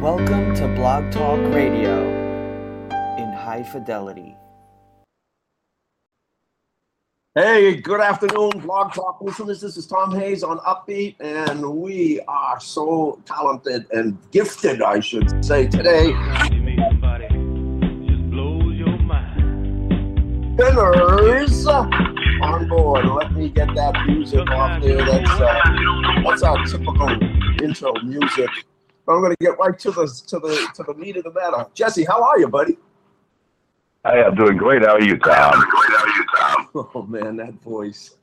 Welcome to Blog Talk Radio in high fidelity. Hey, good afternoon, Blog Talk listeners. This is Tom Hayes on Upbeat, and we are so talented and gifted, I should say, today. Spinners on board. Let me get that music off there. That's uh, that's our typical intro music. But I'm going to get right to the to the to the meat of the matter. Jessie, how are you, buddy? Hey, I'm doing great. How are you, Tom? I'm doing great. How are you, Tom? Oh man, that voice.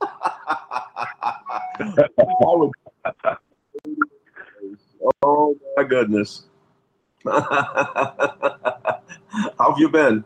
oh my goodness. How have you been?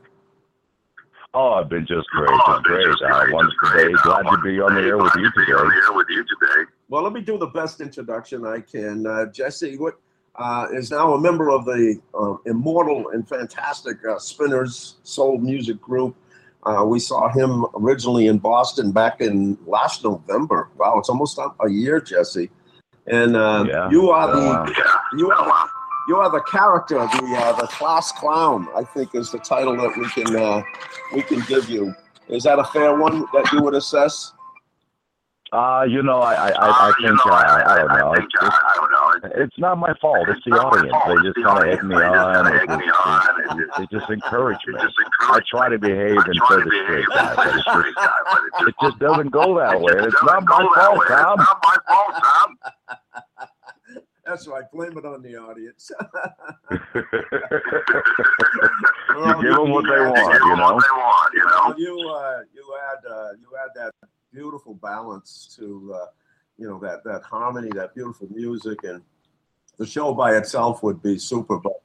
Oh, I've been just great. Oh, just great. Just uh, once today, glad to be on the air with you today. On the air with you today. Well, let me do the best introduction I can. Uh, Jessie what, uh, is now a member of the uh, immortal and fantastic uh, Spinners Soul Music Group. Uh, we saw him originally in Boston back in last November. Wow, it's almost a year, Jessie. And yeah. you are the you are the, you are the character, the uh, the class clown. I think is the title that we can uh, we can give you. Is that a fair one that you would assess? Uh, you know, I I, I, I think uh, I, I, don't know. It's, it's, it's not my fault. It's the audience. They just kind of egg me on. They just, they just encourage me. I try to behave and play the straight guy, but it's just, it just doesn't go that way. It's not my fault, Tom. It's not my fault, Tom. That's right. Blame it on the audience. you give them what they want, you know. You know. You uh, you add uh, you add that beautiful balance to uh, you know that that harmony, that beautiful music, and the show by itself would be super, but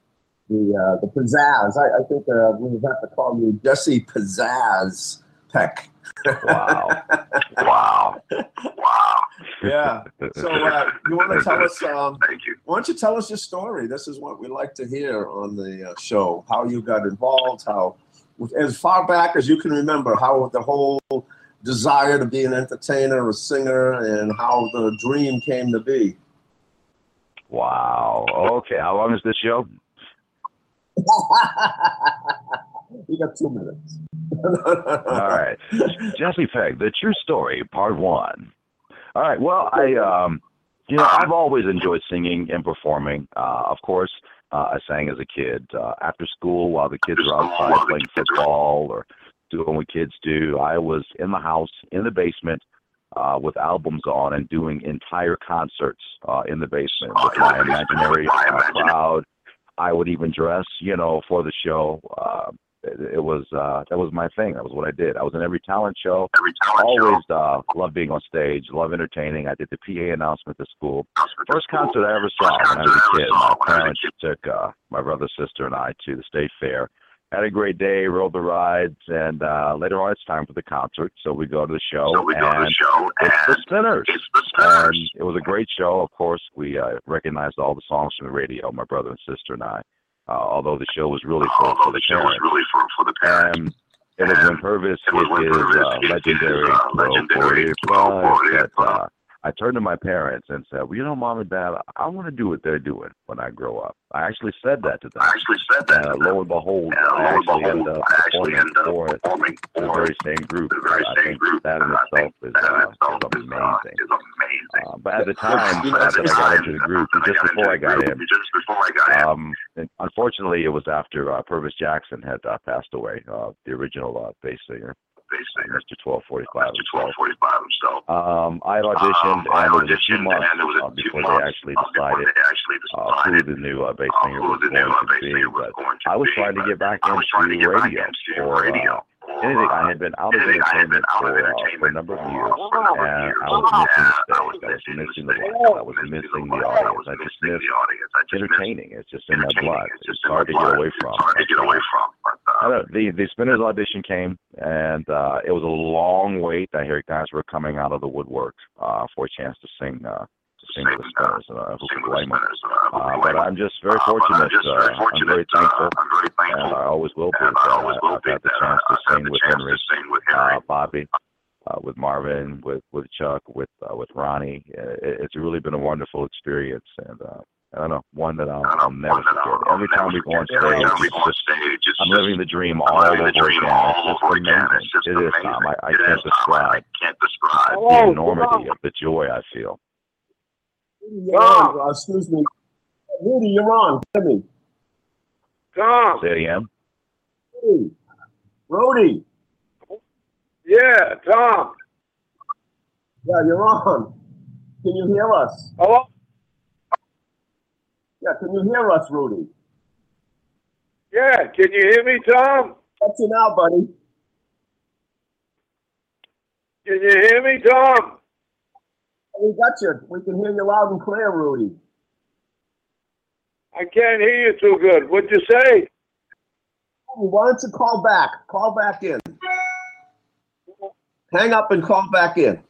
the uh, the pizzazz. I, I think uh, we have to call you Jessie Pizzazz Peck. wow! wow! Wow! Yeah. So uh, you want to tell us? Um, Thank you. Why don't you tell us your story? This is what we like to hear on the uh, show. How you got involved? How, as far back as you can remember, how the whole desire to be an entertainer, a singer, and how the dream came to be. Wow. Okay. How long is this show? you got two minutes. All right. Jessie Peck, the true story, part one. All right. Well, I, um, you know, I've always enjoyed singing and performing. Uh, of course, uh, I sang as a kid uh, after school while the kids were outside playing football or doing what kids do. I was in the house in the basement uh, with albums on and doing entire concerts uh, in the basement with my imaginary uh, crowd. I would even dress, you know, for the show. Uh, it, it was uh, that was my thing. That was what I did. I was in every talent show. Every talent Always show. Uh, loved being on stage. Love entertaining. I did the PA announcement at school. First concert I ever saw when I was a kid. My parents took uh, my brother, sister, and I to the state fair had a great day, rode the rides, and uh, later on it's time for the concert. So we go to the show, so we and, go to the show it's the Spinners. It's the Spinners. And it was a great show. Of course, we uh, recognized all the songs from the radio, my brother and sister and I. Uh, although the show was really for, for the, the parents. really for, for the parents. And it was when Pervis hit his uh, legendary, legendary Pro 40 that, uh, I turned to my parents and said, well, you know, mom and dad, I want to do what they're doing when I grow up. I actually said that to them. I actually said that. Uh, lo and behold, and I actually ended up performing for the very same group. The very same I group. that in itself is, uh, is amazing. Is amazing. Uh, but at the time uh, that I got into the group, just before I got in, just before I got um, in, unfortunately, it was after uh, Pervis Jackson had uh, passed away, uh, the original uh, bass singer basically. Mr. 1245 Mr. 1245 himself. Um, I had auditioned, um, and it was a few months uh, before they actually decided, they actually decided uh, who the new uh, bass singer was going to be. But I was trying to get back into radio or uh, anything. I had been out of entertainment for, uh, for a number of years, and I was missing the stage. I was missing the light. I was missing the audience. I just missed entertaining. It's just in my blood. It's hard to get away from. I don't, the the Spinners audition came, and uh, it was a long wait. I hear guys were coming out of the woodwork uh, for a chance to sing uh, to sing with the Spinners. Uh, who could blame them? Uh, but I'm just very fortunate. Uh, I'm very thankful, and I always will be. Uh, I've had the chance to sing with Henry, uh, Bobby. Uh, with Marvin, with with Chuck, with uh, with Ronnie, it, it's really been a wonderful experience, and uh, I don't know, one that I'll, I'll never forget. Every time we go on stage, it's just, I'm living the dream all over again. It's just amazing. It is, Tom. I, I can't describe the enormity of the joy I feel. Tom. Uh, excuse me. Rudy, you're on. Hear me. Tom. Say it again. Rudy. Rudy. Yeah, Tom. Yeah, you're on. Can you hear us? Hello? Yeah, can you hear us, Rudy? Yeah, can you hear me, Tom? Got you now, buddy. Can you hear me, Tom? We got you. We can hear you loud and clear, Rudy. I can't hear you too good. What'd you say? Why don't you call back? Call back in. Hang up and call back in.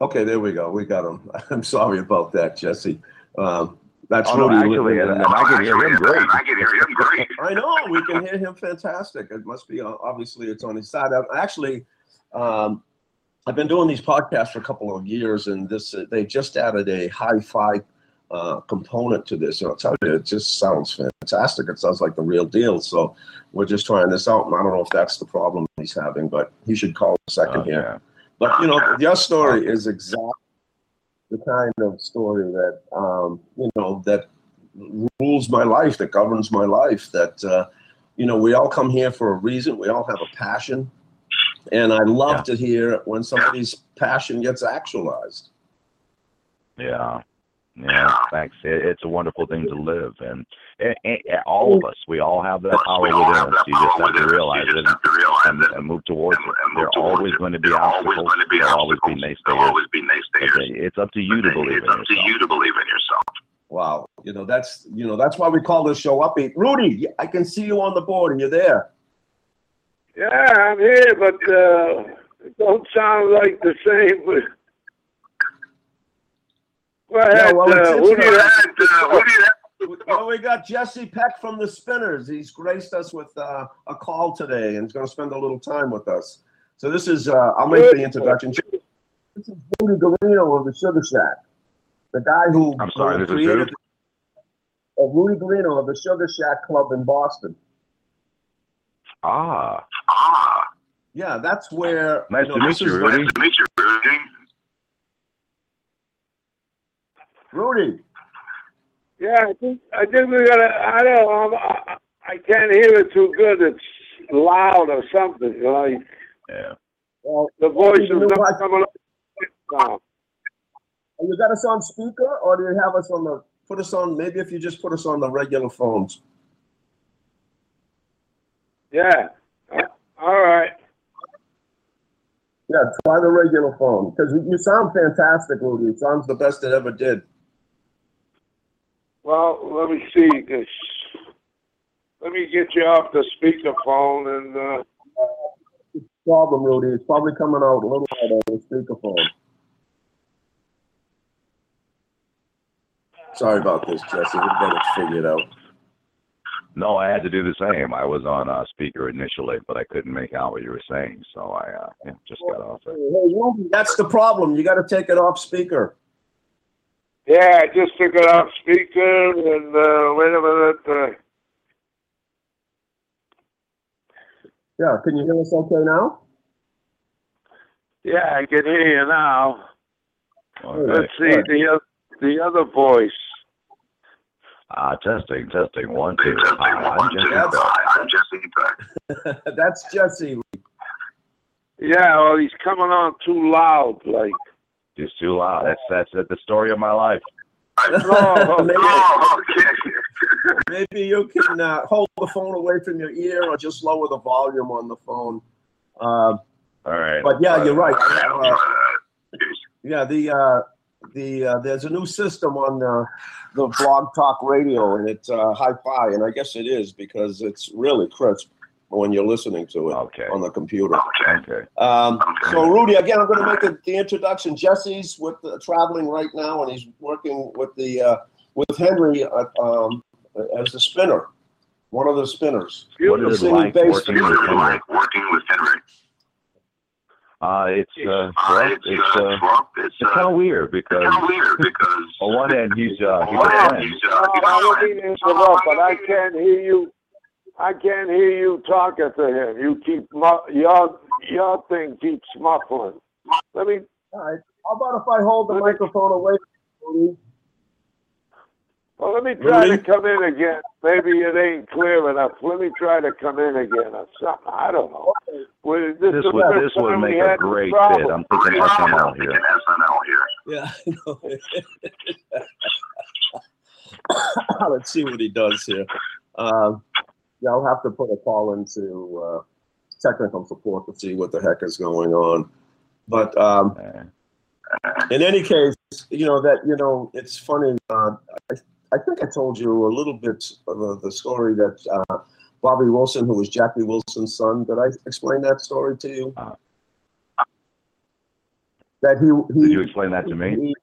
Okay, there we go. We got him. I'm sorry about that, Jessie. Um, that's Oh, no, Rudy actually, and, and I can hear him great. I can hear him great. I know we can hear him fantastic. It must be uh, obviously it's on his side. I, actually, um, I've been doing these podcasts for a couple of years, and this uh, they just added a hi-fi uh, component to this. And I'll tell you, it just sounds fantastic. It sounds like the real deal. So we're just trying this out, and I don't know if that's the problem he's having, but he should call a second here. Okay. But you know, your story is exactly the kind of story that um, you know that rules my life, that governs my life. That uh, you know, we all come here for a reason. We all have a passion, and I love Yeah. to hear when somebody's passion gets actualized. Yeah. Yeah, thanks. It, it's a wonderful thing to live, and, and, and all of us, we all have that power We within us. You just power have to within us. realize You it have to realize and, it and move towards and- it. and There are always going to be always obstacles. going to be There will always be obstacles. There will naysayers. always be naysayers. Okay, It's up to you to believe it's in up to yourself. you to believe in yourself. Wow, you know that's you know that's why we call this show upbeat. Rudy, I can see you on the board. and you're there? Yeah, I'm here, but uh, it don't sound like the same. With... Go ahead. well, uh, who do you have? Uh, who do you have? Well, we got Jessie Peck from the Spinners. He's graced us with uh, a call today and is going to spend a little time with us. So this is, uh, I'll make the introduction. This is Rudy Guarino of the Sugar Shack, the guy who I'm sorry, who this is created uh, Rudy Guarino of the Sugar Shack Club in Boston. Ah, Ah, Yeah, that's where. Nice you to meet you, is- Rudy. nice to meet you, Rudy. Rudy, Yeah, I think I think we gotta. I don't. know, I, I can't hear it too good. It's loud or something. Like yeah. well, the voice is You not what? coming up. No. you got us on speaker, or do you have us on the? Put us on. Maybe if you just put us on the regular phones. Yeah. Uh, all right. Yeah, try the regular phone because you sound fantastic, Rudy. It sounds the best it ever did. Well, let me see. This. Let me get you off the speakerphone and. Uh, Problem, Rudy. It's probably coming out a little loud on the speakerphone. Sorry about this, Jessie. We'll get it figured out. No, I had to do the same. I was on uh, speaker initially, but I couldn't make out what you were saying, so I uh, yeah, just got off Hey, it. Rudy, that's the problem. You got to take it off speaker. Yeah, I just took it off speaker and uh, wait a minute. Uh, Yeah, can you hear us okay now? yeah, I can hear you now. Okay. Let's see good. the oth- the other voice. Uh, testing, testing, one, two. Testing, Hi, I'm one, Jessie two. Peck. Hi, I'm Jessie that's Jessie. Yeah, well, he's coming on too loud. Like, Just too loud. That's that's that's the story of my life. no, maybe, Oh, okay. maybe you can uh, hold the phone away from your ear or just lower the volume on the phone. Uh, All right. but yeah, you're right. Uh, Uh, Yeah, the uh, the uh, there's a new system on the the Blog Talk Radio, and it's uh, hi-fi, and I guess it is because it's really crisp when you're listening to it Okay. on the computer. okay. Okay. Um, so, Rudy, again, I'm going to make a, the introduction. Jessie's with the, traveling right now, and he's working with the uh, with Henry uh, um, as the spinner, one of the spinners. What is it like bass working It with Henry? like working with Henry. Uh, it's uh, Uh, well, it's, it's uh, uh, well, it's, it's uh, kind of weird it's because kind of weird because on one end he's uh, he's on one a hand, friend. he's, uh, No, he's I a don't friend. mean to interrupt, but I can't hear you. I can't hear you talking to him. You keep mu- your your thing keeps muffling. Let me. All right. How about if I hold the microphone away from you? Well, let me try Rudy? to come in again. Maybe it ain't clear enough. Let me try to come in again or something. I don't know. Well, this, This would this would make a great problem. fit. I'm thinking Great SNL here. thinking SNL here. Yeah, I know. Let's see what he does here. Um, yeah, I'll have to put a call into uh, technical support to see what the heck is going on. But um, in any case, you know that you know it's funny. Uh, I, I think I told you a little bit of uh, the story that uh, Bobby Wilson, who was Jackie Wilson's son, did I explain that story to you? Uh, that he he Did you explain that to me? he,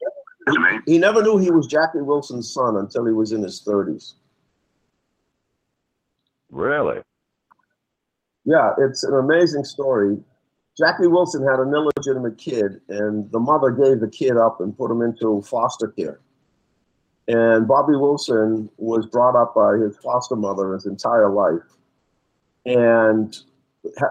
To me, he never knew he was Jackie Wilson's son until he was in his thirties. Really? Yeah, it's an amazing story. Jackie Wilson had an illegitimate kid, and the mother gave the kid up and put him into foster care. And Bobby Wilson was brought up by his foster mother his entire life. And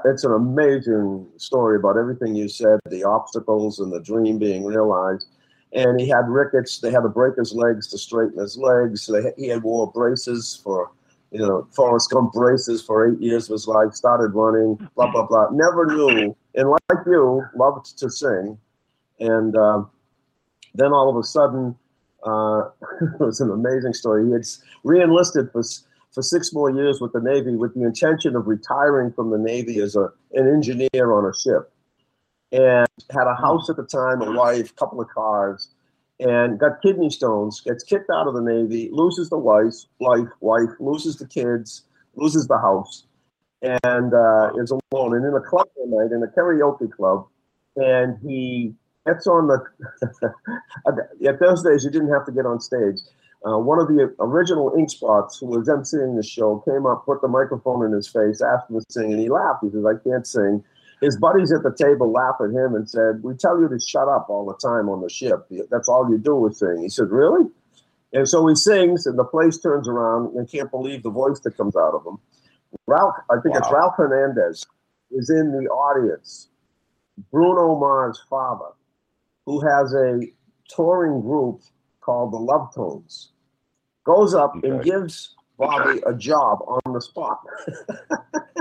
it's an amazing story about everything you said the obstacles and the dream being realized. And he had rickets. They had to break his legs to straighten his legs. They, he had wore braces for you know, Forrest Gump braces for eight years his life, started running, blah, blah, blah. Never knew, and like you, loved to sing. And uh, then all of a sudden, uh, it was an amazing story. He had re-enlisted for, for six more years with the Navy with the intention of retiring from the Navy as a, an engineer on a ship. And had a house at the time, a wife, couple of cars, and got kidney stones, gets kicked out of the Navy, loses the wife, life, wife, loses the kids, loses the house, and uh, is alone. And in a club one night, in a karaoke club, and he gets on the. at those days, you didn't have to get on stage. Uh, one of the original ink spots who was emceeing the show came up, put the microphone in his face, asked him to sing, and he laughed. He says, "I can't sing." His buddies at the table laughed at him and said, "We tell you to shut up all the time on the ship. That's all you do is sing." He said, "Really?" And so he sings, and the place turns around and can't believe the voice that comes out of him. Ralph, I think it's Ralph Hernandez, is in the audience. Bruno Mars' father, who has a touring group called the Love Tones, goes up and gives Bobby a job on the spot.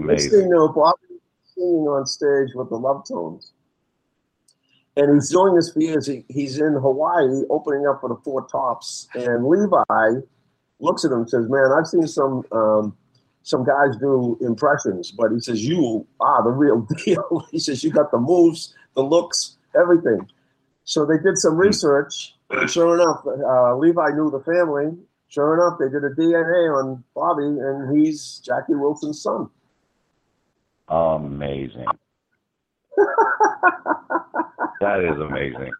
Wow. Next Amazing. thing you know, Bobby singing on stage with the Love Tones. And he's doing this for years. He, he's in Hawaii opening up for the Four Tops. And Levi looks at him and says, Man, I've seen some um, some guys do impressions, but he says, You are the real deal. he says, You got the moves, the looks, everything. So they did some research. And sure enough, uh, Levi knew the family. Sure enough, they did a DNA on Bobby, and he's Jackie Wilson's son. Amazing. That is amazing.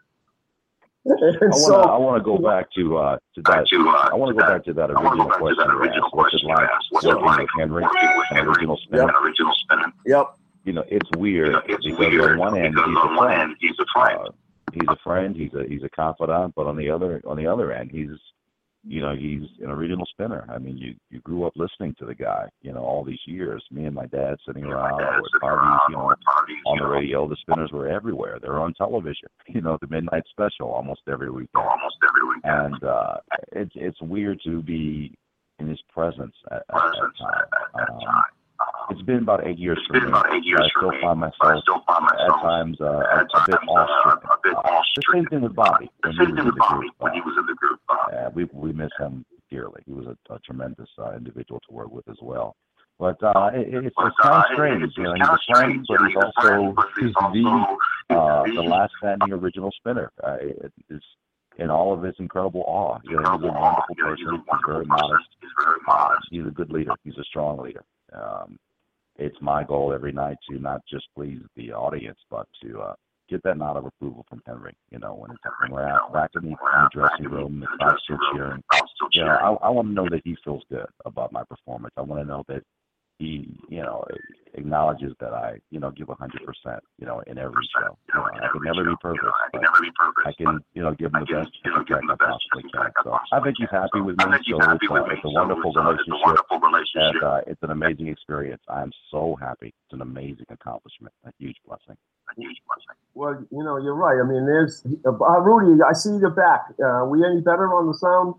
And I want to so, I want to go back to uh to that. to, uh, I want to go back to that I want to original go to question that original asked. What's it like asked. What's it working like with Henry, with an original spinner? an original spinner? yep, You know, it's You weird know, it's because weird on one end he's on a one friend. end he's a friend. Uh, he's a friend. He's a he's a confidant. But on the other on the other end, he's you know he's an original spinner. I mean, you you grew up listening to the guy. You know, all these years. Me and my dad sitting around dad at parties. You know, at parties, on the radio. The spinners were everywhere. They're on television. You know, the midnight special almost every weekend. almost every weekend. And uh, it's it's weird to be in his presence at, at that Presence at that Um, time. It's been about eight years It's for been me. about eight years I still me, find myself still find at times uh, a, at a bit times, uh, awestruck. a bit Uh, the same thing with Bobby The same thing with Bobby when Uh, he was in the group. Uh, uh, we we miss him dearly. He was a, a tremendous uh, individual to work with as well. But uh, it, it's, but, it's kind uh, of strange. You know, he's a friend, but he's he's a friend, also he's the uh, the last standing original spinner. Uh, it, it's in all of his incredible awe. You know, he's a wonderful You know, he's a person. He's very modest. He's very Uh, modest. he's a good leader. He's a strong leader. Um, it's my goal every night to not just please the audience, but to uh, get that nod of approval from Henry. You know, when, when we're out back in the, dressing room, the crowd's still cheering. I'm You. I, I want to know that he feels good about my performance. I want to know that he, you know, acknowledges that I, you know, give a hundred percent, you know, in every show. You know, I can never be perfect, I but can never be perfect. I can, you know, give him the best you know, give feedback I best possibly can. I So possibly I think he's happy with I me. think he's So happy it's, with uh, me. it's a wonderful it's, it's a relationship. And uh, it's an amazing experience. I'm so happy. It's an amazing accomplishment, a huge blessing. A huge blessing. Well, you know, you're right. I mean, there's uh, Rudy. I see you back. Uh, we any better on the sound?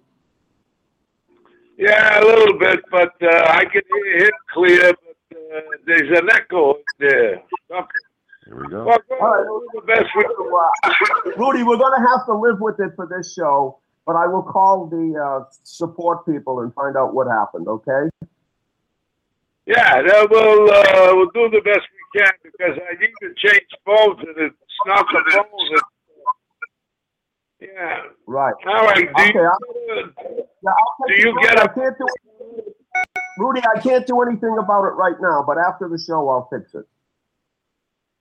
Yeah, a little bit, but uh, I can hear him clear. But uh, there's an echo in there. Something. Here we go. Well, go All right. the best we. Uh, Rudy, we're going to have to live with it for this show, but I will call the uh, support people and find out what happened. Okay? Yeah, we'll uh, we'll do the best we can because I need to change phones and it's not the phones. It's, yeah. Right. All right. Do Okay, you, Do you get a- I can't do Rudy, I can't do anything about it right now, but after the show, I'll fix it.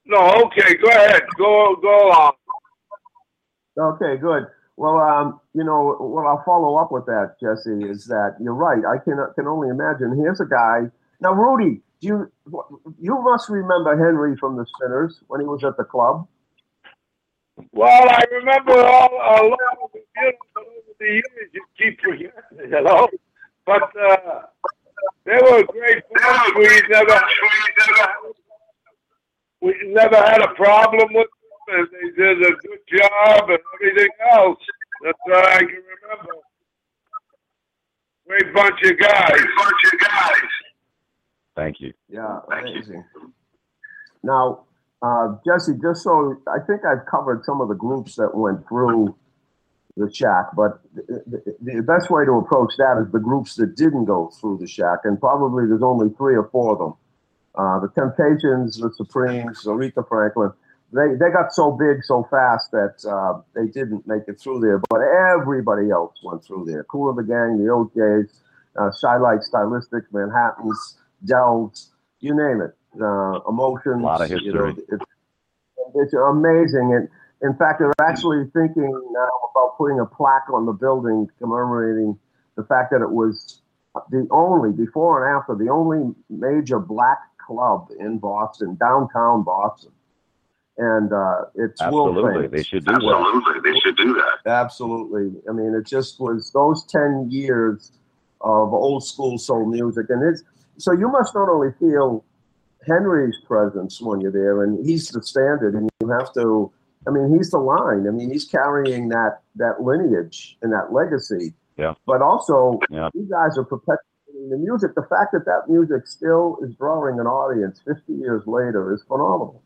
no, okay. Go ahead. Go go on. Okay, good. Well, um, you know, what I'll follow up with that, Jessie, is that you're right. I can can only imagine. Here's a guy. Now, Rudy, do you you must remember Henry from the Spinners when he was at the club? Well, I remember all a lot of the years, over the years you keep forgetting, you know. But uh, they were great bunch. We never, we never had a problem with them, and they did a good job and everything else. That's all I can remember. Great bunch of guys. Great bunch of guys. Thank you. Yeah, Thank you. Now, uh, Jessie, just so I think I've covered some of the groups that went through the shack, but the, the, the best way to approach that is the groups that didn't go through the shack, and probably there's only three or four of them. Uh, the Temptations, the Supremes, Aretha Franklin, they, they got so big so fast that uh, they didn't make it through there, but everybody else went through there. Kool & the Gang, the O'Jays, uh, Chi-Lites Stylistic, Manhattans, Dells, you name it. Uh, emotions. A lot of You know, history. it's, it's amazing. And in fact, they're actually thinking now about putting a plaque on the building commemorating the fact that it was the only, before and after, the only major black club in Boston, downtown Boston. And uh, it's Absolutely. famous. They should do that. Absolutely. They should do that. Absolutely. I mean, it just was those 10 years of old school soul music. And it's so you must not only feel Henry's presence when you're there, and he's the standard, and you have to, I mean, he's the line. I mean, he's carrying that, that lineage and that legacy. Yeah. But also, Yeah. you guys are perpetuating the music. The fact that that music still is drawing an audience 50 years later is phenomenal.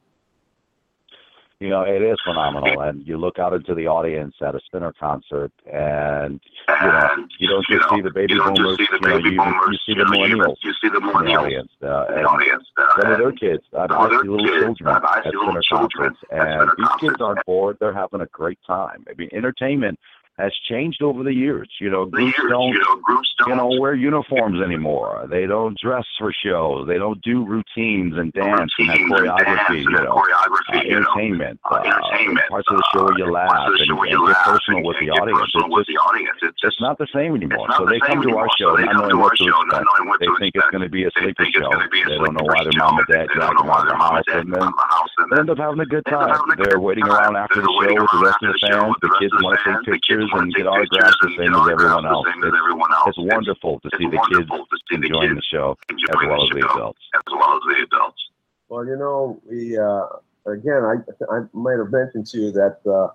You know, it is phenomenal. And you look out into the audience at a spinner concert and you know, you don't just see the baby boomers, just see the you know, baby you, boomers, you see the millennials You see the in the millennials audience. Uh, and audience. Uh, some of their kids. I, some I of their see little children at spinner concerts, and these kids are bored. They're having a great time. I mean, entertainment has changed over the years. You know, groups years, don't you know, groups don't you know, wear uniforms anymore. They don't dress for shows. They don't do routines and dance routines and choreography, dance you know, choreography, uh, you know. entertainment, Uh, uh, entertainment, parts of the show where you uh, laugh parts of the and, show and you get personal and- with the get audience. personal It's with just, the audience. It's it's not the same anymore. So the they come to our show So not knowing what to expect. what They think it's going to be a sleeper show. gonna be a They don't know why their mom and dad They drag don't know them out of the house, and then them out of the house, and they end up having a good They end up time. They're waiting around after the show with the rest of the fans. the kids want to take fans. The kids pictures and get autographs pictures the and same get as everyone else. It's, it's wonderful to see It's the kids wonderful to see the enjoying kids the show as well the as the adults. as well as the adults. Well, you know, we uh, again, I I might have mentioned to you that uh,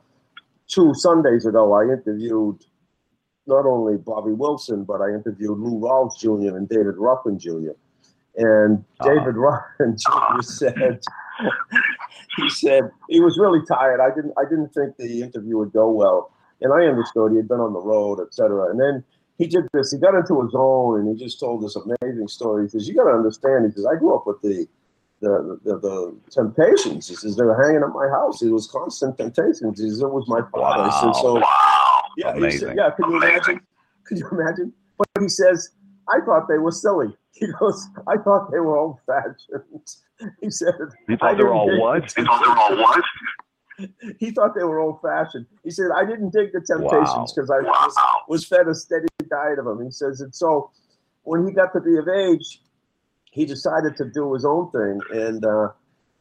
two Sundays ago, I interviewed not only Bobby Wilson, but I interviewed Lou Rawls Jr. and David Ruffin Jr. And Uh-huh. David Ruffin Jr. said he said he was really tired. I didn't I didn't think the interview would go well, and I understood he had been on the road, etc. And then he did this. He got into his own, and he just told this amazing story. He says, "You got to understand." He says, "I grew up with the." The, the, the temptations. He says they were hanging at my house. It was constant temptations. He says it was my father. He said so. Wow. Yeah, he Amazing. said, yeah. Can you Amazing. imagine? Could you imagine? But he says, I thought they were silly. He goes, I thought they were old fashioned. He said, You I thought they were all what? You thought they were all what? he thought they were old fashioned. He said, I didn't take the temptations because I was, Wow. was fed a steady diet of them. He says, and so when he got to be of age, he decided to do his own thing, and uh,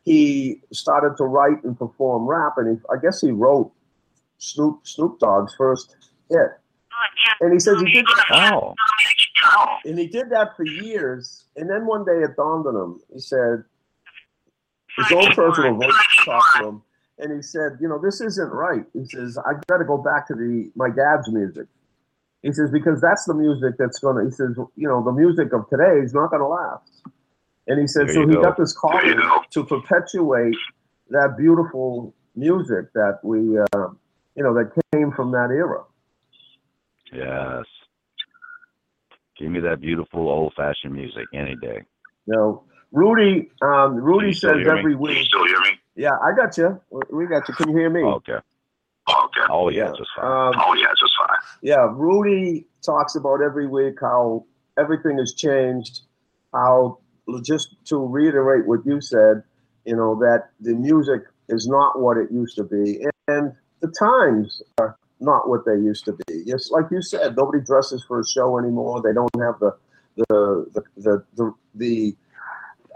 he started to write and perform rap. And he, I guess he wrote Snoop Snoop Dogg's first hit. And he says he did that, Oh, and he did that for years. And then one day it dawned on him. He said his own personal voice talked to him, and he said, "You know, this isn't right." He says, "I got to go back to the my dad's music." He says because that's the music that's gonna. He says, "You know, the music of today is not gonna last." And he said, There so he go. got this calling to perpetuate that beautiful music that we, uh, you know, that came from that era. yes. Give me that beautiful old-fashioned music any day. You know, Rudy, um, Rudy says every week. Still hear me? Yeah, I got you. We got you. Can you hear me? Okay. Okay. Oh yeah, Yeah. just fine. Um, Oh yeah, just fine. yeah, Rudy talks about every week how everything has changed. How just to reiterate what you said, you know that the music is not what it used to be, and the times are not what they used to be. Just like you said, nobody dresses for a show anymore. They don't have the the the the the, the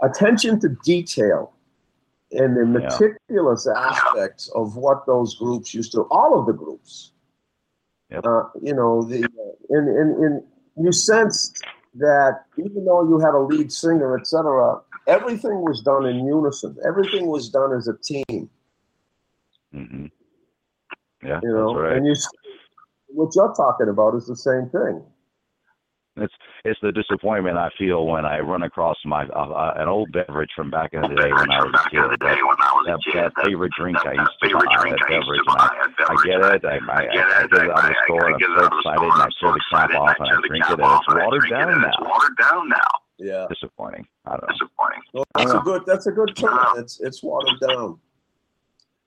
attention to detail and the Yeah. meticulous aspects of what those groups used to. All of the groups Yep. uh, you know, the in, in in you sensed that even though you had a lead singer, etc., everything was done in unison. Everything was done as a team. hmm Yeah, You know, that's right. and you what you're talking about is the same thing. It's it's the disappointment I feel when I run across my uh, uh, an old beverage from back in the day when I was a kid. That, I was a that, that favorite drink I used to buy, that I beverage, and I, I get it, I, I, I get it, out of I- the store, I and get I'm it so out of the excited, and I tear the cap off, and I drink it, and it's watered down now. it's watered down now. Yeah, Disappointing. I don't know. Disappointing. well, that's a good that's a good term. It's it's watered down.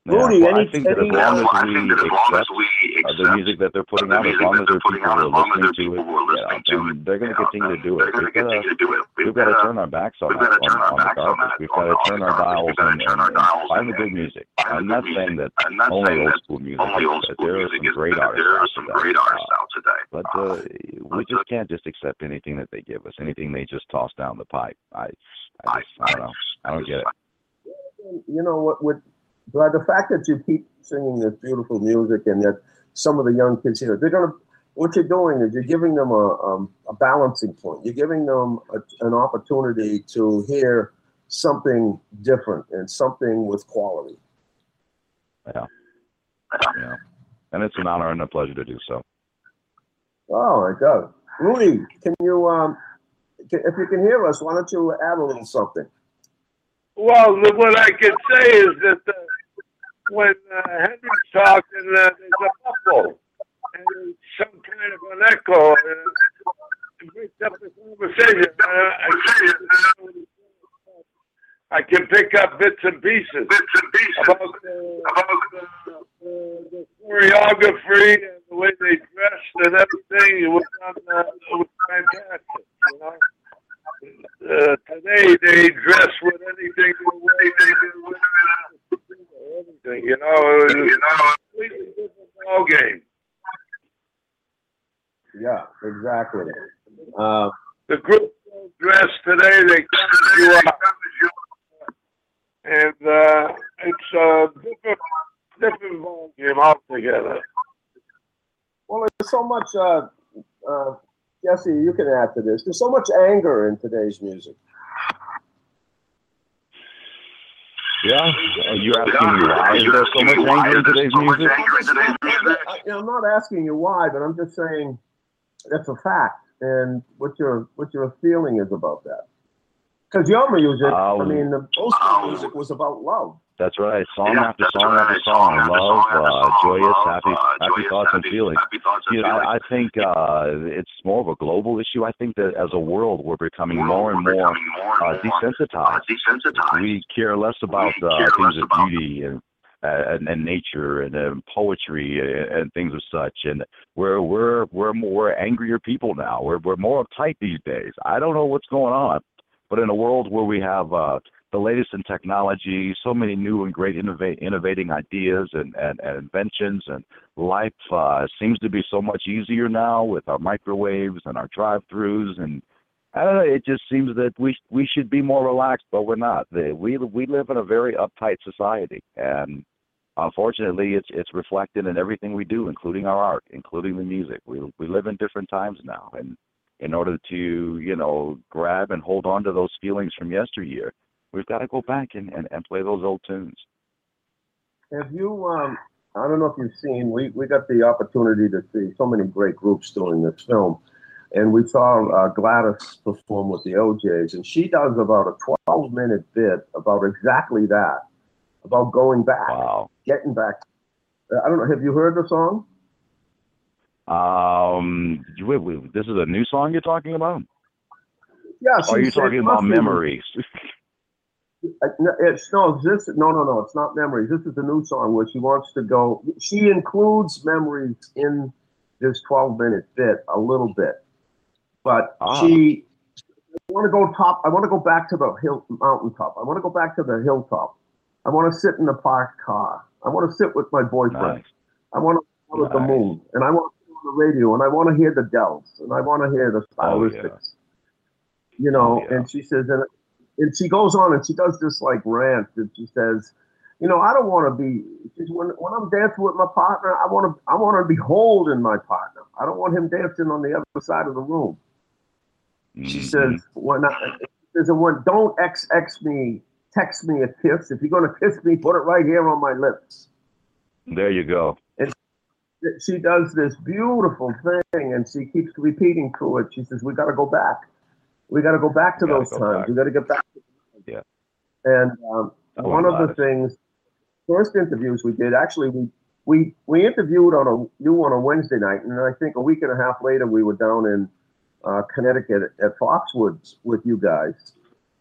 Yeah, Rudy, well, I think that as any- long as Well, we that as long as accept uh, the music that they're putting the out, as long as there they're putting people out, are listening to it, are listening to it, they're going to continue to do it. they're going to We've got to continue to do it. we've got to turn our backs on that, got to on, turn our on the backs on garbage. We've got to turn our dials We've got to and, and, and find the good music. I'm not saying that only old school music only is old good. school There are some great artists There are out some today. great artists Uh, out today. but uh, we just can't just accept anything that they give us, anything they just toss down the pipe. I, I just, I don't know. I don't get it. you know what with but the fact that you keep singing this beautiful music and that some of the young kids here they're gonna what you're doing is you're giving them a, um, a balancing point you're giving them a, an opportunity to hear something different and something with quality Yeah. Yeah. And it's an honor and a pleasure to do so. oh my god rudy can you um can, if you can hear us why don't you add a little something Well, what I can say is that uh, when uh, Henry's talking, uh, there's a muffle and some kind of an echo. Uh, it breaks up the conversation. Uh, I, I can pick up bits and pieces Bits and pieces about uh, about uh, the choreography and the way they dressed and everything. It was, on, uh, it was fantastic. You know, uh, today they dress with anything the way they wear, everything. You know, it was you know. a completely different ball game. yeah exactly uh, The group don't dress today; they cover you up, and uh, it's a different, different ball game altogether. Well, there's so much, uh, uh, Jessie, you can add to this. There's so much anger in today's music. Yeah. Uh, You're asking me why is there so much anger in today's music? I, I'm not asking you why, but I'm just saying that's a fact, and what your what your feeling is about that. Because your music, I Um, mean, the old school music was about love. That's right. Song Yeah, after song right. after song. after Love, after uh, song, joyous, love, happy, uh, happy joyous, thoughts and feelings. Happy thoughts and You know. I, I think uh, it's more of a global issue. I think that as a world, we're becoming We're more and more more uh, more, desensitized. uh, desensitized. We care less about uh, care things less of about- beauty and, uh, and and nature and um, poetry and, and things of such. And we're we're we're more angrier people now. We're we're more uptight these days. I don't know what's going on, but in a world where we have uh, the latest in technology, so many new and great innovate, innovating ideas and, and, and inventions, and life uh, seems to be so much easier now with our microwaves and our drive-throughs and I don't know. It just seems that we we should be more relaxed, but we're not. We we live in a very uptight society, and unfortunately, it's it's reflected in everything we do, including our art, including the music. We we live in different times now, and in order to you know grab and hold on to those feelings from yesteryear, we've got to go back and, and, and play those old tunes. Have you? Um, I don't know if you've seen. We we got the opportunity to see so many great groups doing this film, and we saw uh, Gladys perform with the O'Jays, and she does about a 12 minute bit about exactly that, about going back, Wow. getting back. Uh, I don't know. Have you heard the song? Um, wait, wait, this is a new song you're talking about? Yeah. Are you talking about memories? No, It's no this no no no it's not memories. This is a new song where she wants to go. She includes memories in this 12 minute bit a little bit, but Ah. she I want to go top. I want to go back to the hill mountaintop. I want to go back to the hilltop. I want to sit in the parked car. I want to sit with my boyfriend. nice. I want to go to the moon, and I want to on the radio, and I want to hear the Dells, and I want to hear the Oh, yeah. stylistics. You know, Oh, yeah. and she says, and, and she goes on and she does this like rant, and she says, you know, I don't want to be. She when when I'm dancing with my partner, I want to I want to be holding my partner. I don't want him dancing on the other side of the room. She Mhm. says, when I, she says, when don't X X me, text me a kiss. If you're gonna kiss me, put it right here on my lips There you go. And she does this beautiful thing and she keeps repeating to it. She says, We got to go back. We got to go back to those go times. back. We got to get back. Yeah. And um, one of the things, first interviews we did, actually, we, we, we interviewed on a, you on a Wednesday night. And I think a week and a half later, we were down in uh, Connecticut at Foxwoods with you guys.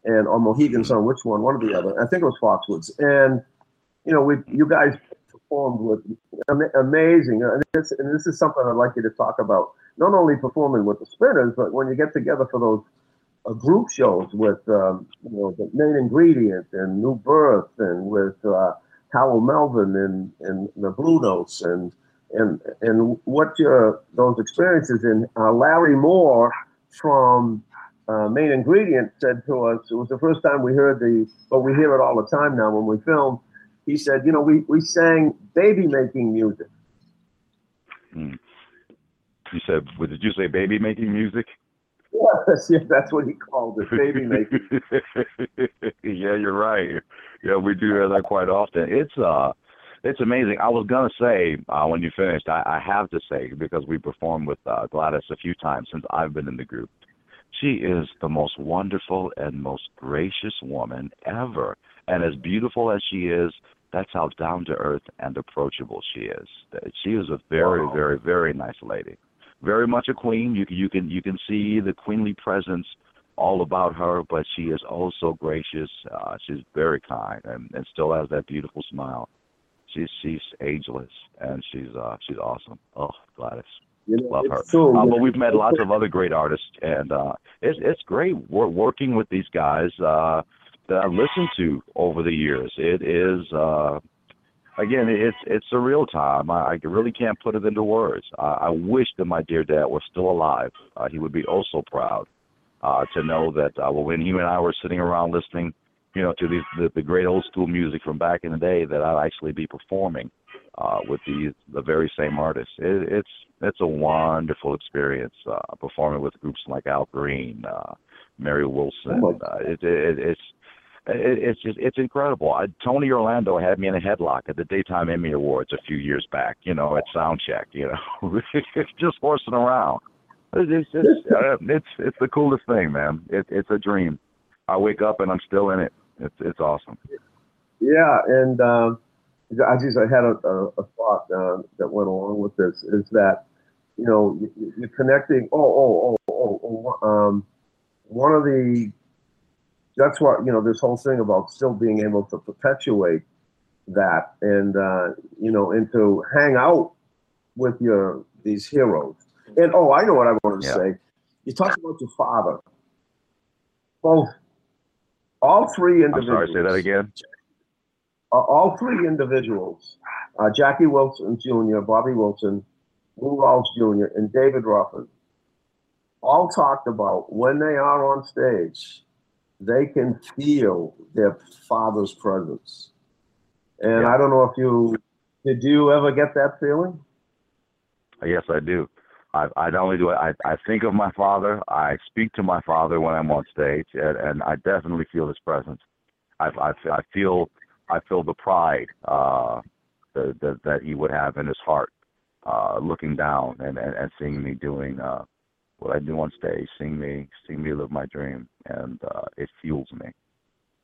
And or Mohegan Sun, which one? One or the other. I think it was Foxwoods. And, you know, we, you guys performed with amazing. And this, and this is something I'd like you to talk about. Not only performing with the Spinners, but when you get together for those uh, group shows with um, you know the main ingredient and New Birth and with uh, Harold Melvin and, and the Blue Notes and and and what your those experiences and uh, Larry Moore from uh, Main Ingredient said to us. It was the first time we heard the, but we hear it all the time now when we film. He said, you know, we, we sang baby making music. You said, did you say, baby making music? Yes, yeah, that's what he called it, baby making. yeah, you're right. Yeah, we do hear that quite often. It's uh, it's amazing. I was gonna say uh, when you finished, I, I have to say because we performed with uh, Gladys a few times since I've been in the group. She is the most wonderful and most gracious woman ever, and as beautiful as she is, that's how down to earth and approachable she is. She is a very, Wow. very, very nice lady. Very much a queen. You can you can you can see the queenly presence all about her, but she is also gracious. Uh, she's very kind and, and still has that beautiful smile. She's she's ageless and she's uh she's awesome. Oh, Gladys. You know, Love her. true. Uh, but we've met lots of other great artists, and uh, it's it's great wor- working with these guys uh, that I've listened to over the years. It is uh, again, it's it's a real time. I, I really can't put it into words. I, I wish that my dear dad were still alive. Uh, he would be oh so proud uh, to know that uh, when he and I were sitting around listening, you know, to these the, the great old school music from back in the day, that I'd actually be performing uh, with these the very same artists. It, it's it's a wonderful experience uh, performing with groups like Al Green, uh, Mary Wilson. Oh uh, it, it, it's it, it's just it's incredible. I, Tony Orlando had me in a headlock at the Daytime Emmy Awards a few years back. You know, at soundcheck. You know, just horsing around. It's just, uh, it's it's the coolest thing, man. It, it's a dream. I wake up and I'm still in it. It's it's awesome. Yeah, and um, I just I had a, a, a thought uh, that went along with this is that you know you, you're connecting. Oh, oh, oh, oh, oh. Um, one of the that's what you know this whole thing about still being able to perpetuate that and uh, you know and to hang out with your these heroes. And oh, I know what I wanted to Yeah. say. You talked about your father. Both, all three I'm individuals. sorry. Say that again. uh, all three individuals, uh, Jackie Wilson Jr., Bobby Wilson, Lou Rawls Jr., and David Ruffin, all talked about when they are on stage, they can feel their father's presence. And Yeah. I don't know if you did you ever get that feeling? Yes, I do. I, I not only do I, I think of my father, I speak to my father when I'm on stage, and, and I definitely feel his presence. I, I, I feel I feel the pride uh, that, that that he would have in his heart, uh, looking down and, and, and seeing me doing uh, what I do on stage, seeing me seeing me live my dream, and uh, it fuels me.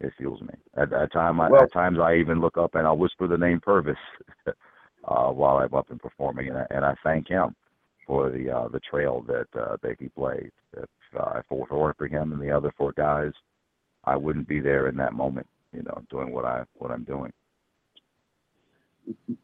It fuels me. At, at time, I, Well- at times, I even look up and I'll whisper the name Pervis uh, while I'm up and performing, and I, and I thank him for the uh, the trail that uh, that he played. If uh, if it weren't for him and the other four guys, I wouldn't be there in that moment. You know, doing what I what I'm doing.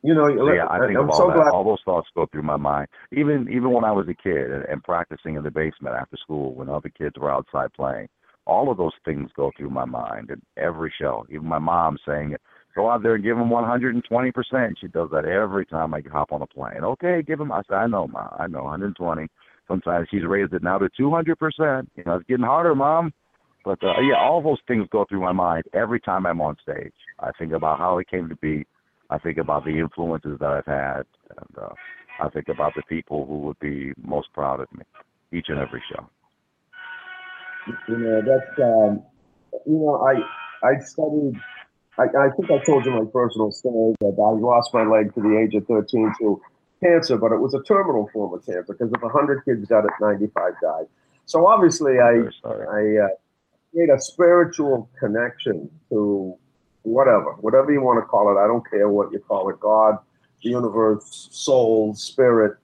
You know, So, yeah, I think I'm of all so that. glad. All those thoughts go through my mind. Even even when I was a kid and, and practicing in the basement after school, when other kids were outside playing, all of those things go through my mind. And every show, even my mom saying, "Go out there and give them 120 percent." She does that every time I hop on a plane. Okay, give them. I said, "I know, mom. I know 120." Sometimes she's raised it now to 200 percent. You know, it's getting harder, mom. But uh, yeah, all those things go through my mind every time I'm on stage. I think about how it came to be. I think about the influences that I've had, and uh, I think about the people who would be most proud of me each and every show. You know, that's um, you know, I I studied. I, I think I told you my personal story that I lost my leg to the age of 13 to cancer, but it was a terminal form of cancer because if 100 kids got it, 95 died. So obviously, I I'm very sorry. I uh, made a spiritual connection to whatever, whatever you want to call it. I don't care what you call it God, the universe, soul, spirit.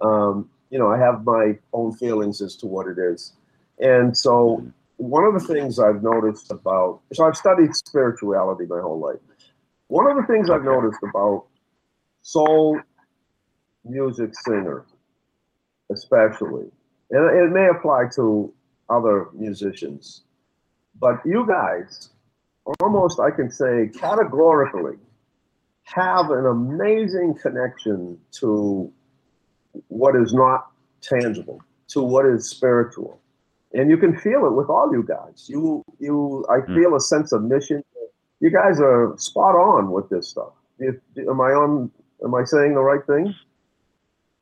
Um, you know, I have my own feelings as to what it is. And so, one of the things I've noticed about, so I've studied spirituality my whole life. One of the things I've noticed about soul music singers, especially, and it may apply to other musicians, but you guys, almost I can say categorically, have an amazing connection to what is not tangible, to what is spiritual. And you can feel it with all you guys. You, you, I Hmm. feel a sense of mission. You guys are spot on with this stuff. If, am I on? Am I saying the right thing?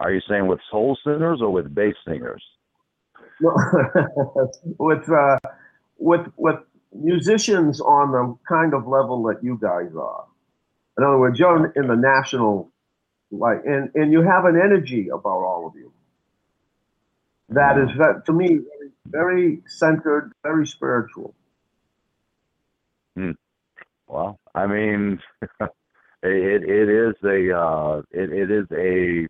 Are you saying with soul singers or with bass singers? With uh, with with musicians on the kind of level that you guys are. In other words, you're in the national, like, and you have an energy about all of you. That is that to me very, centered, very spiritual. Well, I mean, it it is a uh, it, it is a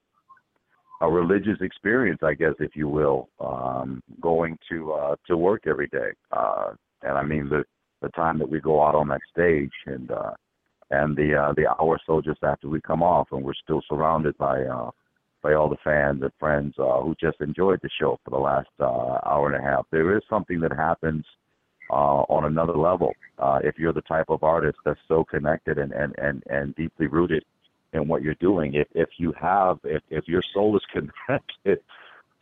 a religious experience, I guess, if you will, um, going to uh, to work every day. Uh, and I mean the the time that we go out on that stage and uh, and the uh, the hour or so just after we come off, and we're still surrounded by uh, by all the fans and friends uh, who just enjoyed the show for the last uh, hour and a half. There is something that happens uh, on another level uh, if you're the type of artist that's so connected and, and, and, and deeply rooted in what you're doing. If if you have if, if your soul is connected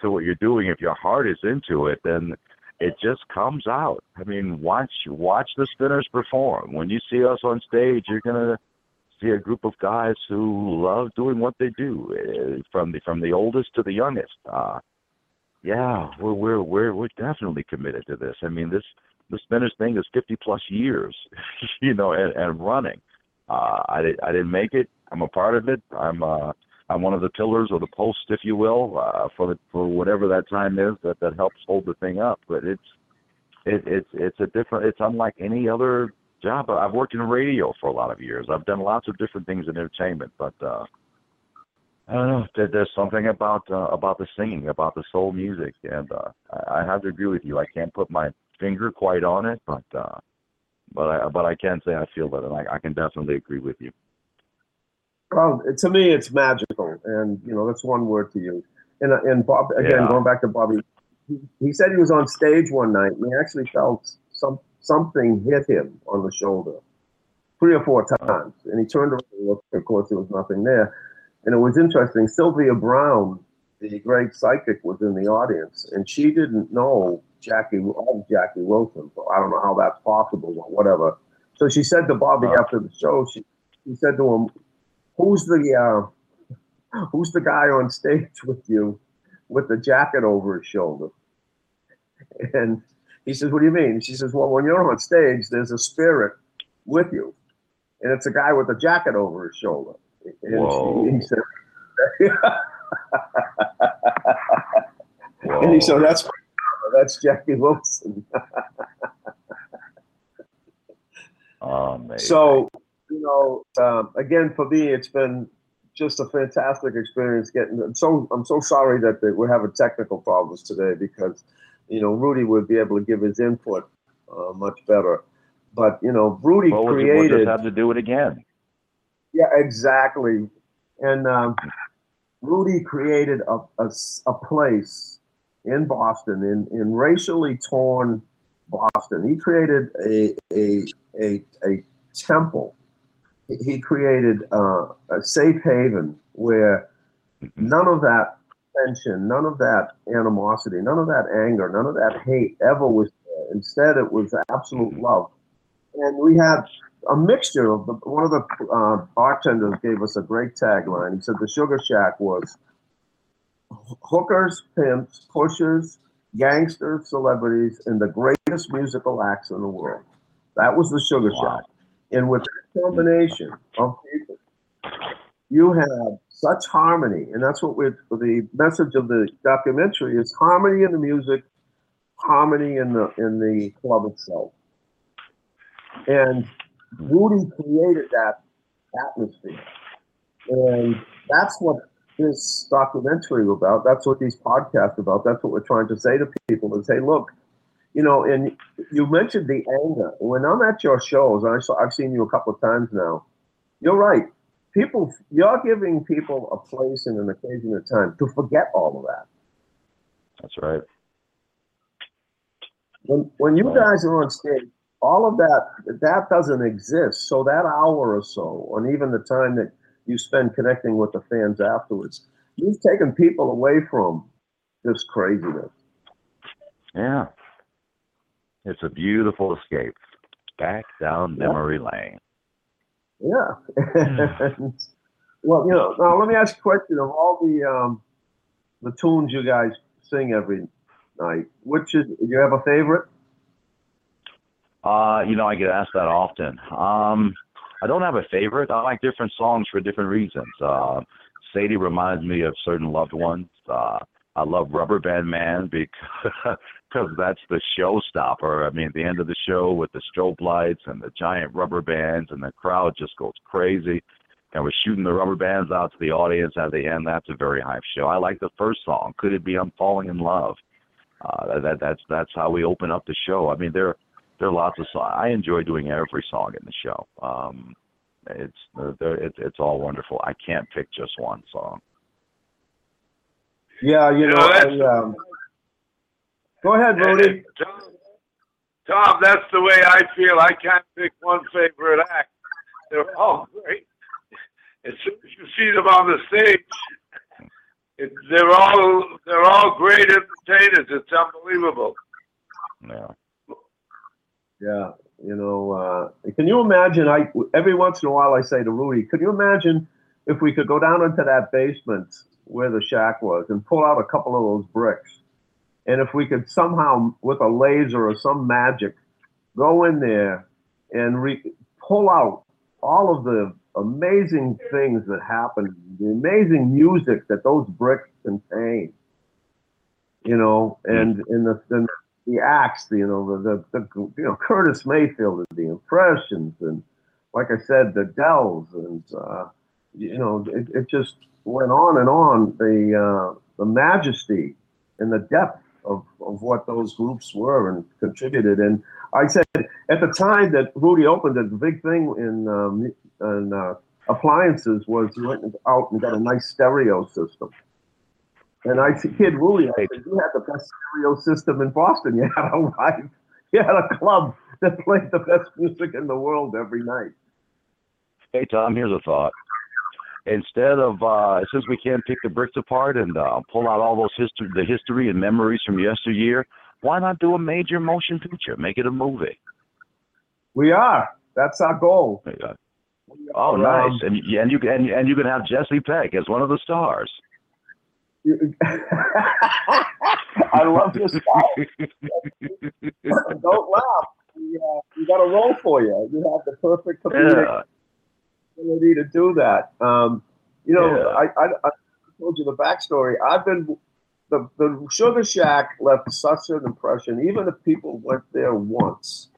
to what you're doing, if your heart is into it, then it just comes out. I mean, watch watch the spinners perform. When you see us on stage, you're gonna see a group of guys who love doing what they do, eh, from the from the oldest to the youngest. Uh, yeah, we're we're we're we're definitely committed to this. I mean, this the spinners thing is 50 plus years, you know, and, and running. Uh, I I didn't make it. I'm a part of it. I'm uh, I'm one of the pillars or the posts, if you will, uh, for the, for whatever that time is that that helps hold the thing up. But it's it, it's it's a different. It's unlike any other job. I've worked in radio for a lot of years. I've done lots of different things in entertainment, but uh, I don't know. There, there's something about uh, about the singing, about the soul music, and uh, I, I have to agree with you. I can't put my finger quite on it, but uh, but I but I can say I feel it, and I, I can definitely agree with you. Well, to me, it's magical, and you know that's one word to use. And uh, and Bob again, Yeah. going back to Bobby, he, he said he was on stage one night and he actually felt some something hit him on the shoulder three or four times, and he turned around and looked. Of course, there was nothing there, and it was interesting. Sylvia Browne the great psychic, was in the audience, and she didn't know Jackie of Jackie Wilson. So I don't know how that's possible or whatever. So she said to Bobby after the show, she, she said to him, "Who's the uh, who's the guy on stage with you with the jacket over his shoulder?" And he says, "What do you mean?" She says, "Well, when you're on stage, there's a spirit with you, and it's a guy with a jacket over his shoulder." And Whoa. She, he said, Whoa. and he said, "That's that's Jackie Wilson." Amazing. So, you know, um, again, for me, it's been just a fantastic experience getting. I'm so I'm so sorry that they, we're having technical problems today because, you know, Rudy would be able to give his input uh, much better. But you know, Rudy well, we'll, we'll created. just have to do it again. Yeah, exactly. And um, Rudy created a a place in Boston, in, in racially torn Boston. He created a, a, a, a temple. He- created uh, a safe haven where none of that tension, none of that animosity, none of that anger, none of that hate ever was there. Instead, it was absolute love. And we had a mixture of the, one of the uh, bartenders gave us a great tagline. He said the Sugar Shack was hookers, pimps, pushers, gangsters, celebrities, and the greatest musical acts in the world. That was the Sugar Wow. Shack. And with combination of people, you have such harmony, and that's what we're the message of the documentary is harmony in the music, harmony in the in the club itself. And Rudy created that atmosphere. And that's what this documentary about. That's what these podcasts about. That's what we're trying to say to people is, hey, look, you know, and you mentioned the anger. When I'm at your shows, I saw, I've seen you a couple of times now. You're right. People, you're giving people a place and an occasion of time to forget all of that. That's right. When when you guys are on stage, all of that that doesn't exist. So that hour or so, and even the time that you spend connecting with the fans afterwards, you've taken people away from this craziness. Yeah. It's a beautiful escape. Back down Yeah. memory lane. Yeah. Well, you know, now let me ask a question. Of all the um, the tunes you guys sing every night, which is do you have a favorite? Uh, you know, I get asked that often. Um, I don't have a favorite. I like different songs for different reasons. Uh, Sadie reminds me of certain loved ones. Uh, I love Rubber Band Man because that's the showstopper. I mean, at the end of the show with the strobe lights and the giant rubber bands, and the crowd just goes crazy. And we're shooting the rubber bands out to the audience at the end. That's a very hype show. I like the first song. Could it be I'm falling in love? Uh, that that's that's how we open up the show. I mean, there there are lots of songs. I enjoy doing every song in the show. Um, it's uh, it's all wonderful. I can't pick just one song. Yeah, you You know, know, that's- I, um, go ahead, Rudy. Tom, Tom, that's the way I feel. I can't pick one favorite act. They're all great. As soon as you see them on the stage, it, they're all they're all great entertainers. It's unbelievable. Yeah. Yeah, you know, uh, can you imagine? I every once in a while I say to Rudy, could you imagine if we could go down into that basement where the shack was and pull out a couple of those bricks, and if we could somehow with a laser or some magic go in there and re- pull out all of the amazing things that happened, the amazing music that those bricks contain, you know, and in the, the the acts, you know, the, the, the you know Curtis Mayfield and the Impressions, and like I said, the Dells, and uh, you know, it, it just went on and on. The uh, the majesty and the depth of, of what those groups were and contributed. And I said at the time that Rudy opened it, the big thing in um, in uh, appliances was he went out and got a nice stereo system. And I said, kid Rudy, I said, you had the best stereo system in Boston. You had a live, you had a club that played the best music in the world every night. Hey Tom, here's a thought. Instead of uh, since we can't pick the bricks apart and uh, pull out all those history, the history and memories from yesteryear, why not do a major motion picture? Make it a movie. We are. That's our goal. Yeah. Oh, nice! Um, and and you and and you can have Jesse Peck as one of the stars. I love your style. Don't laugh. We, uh, we got a role for you. You have the perfect comedic yeah. Ability to do that. Um, you know, yeah. I, I, I told you the backstory. I've been the the Sugar Shack left such an impression. Even if people went there once,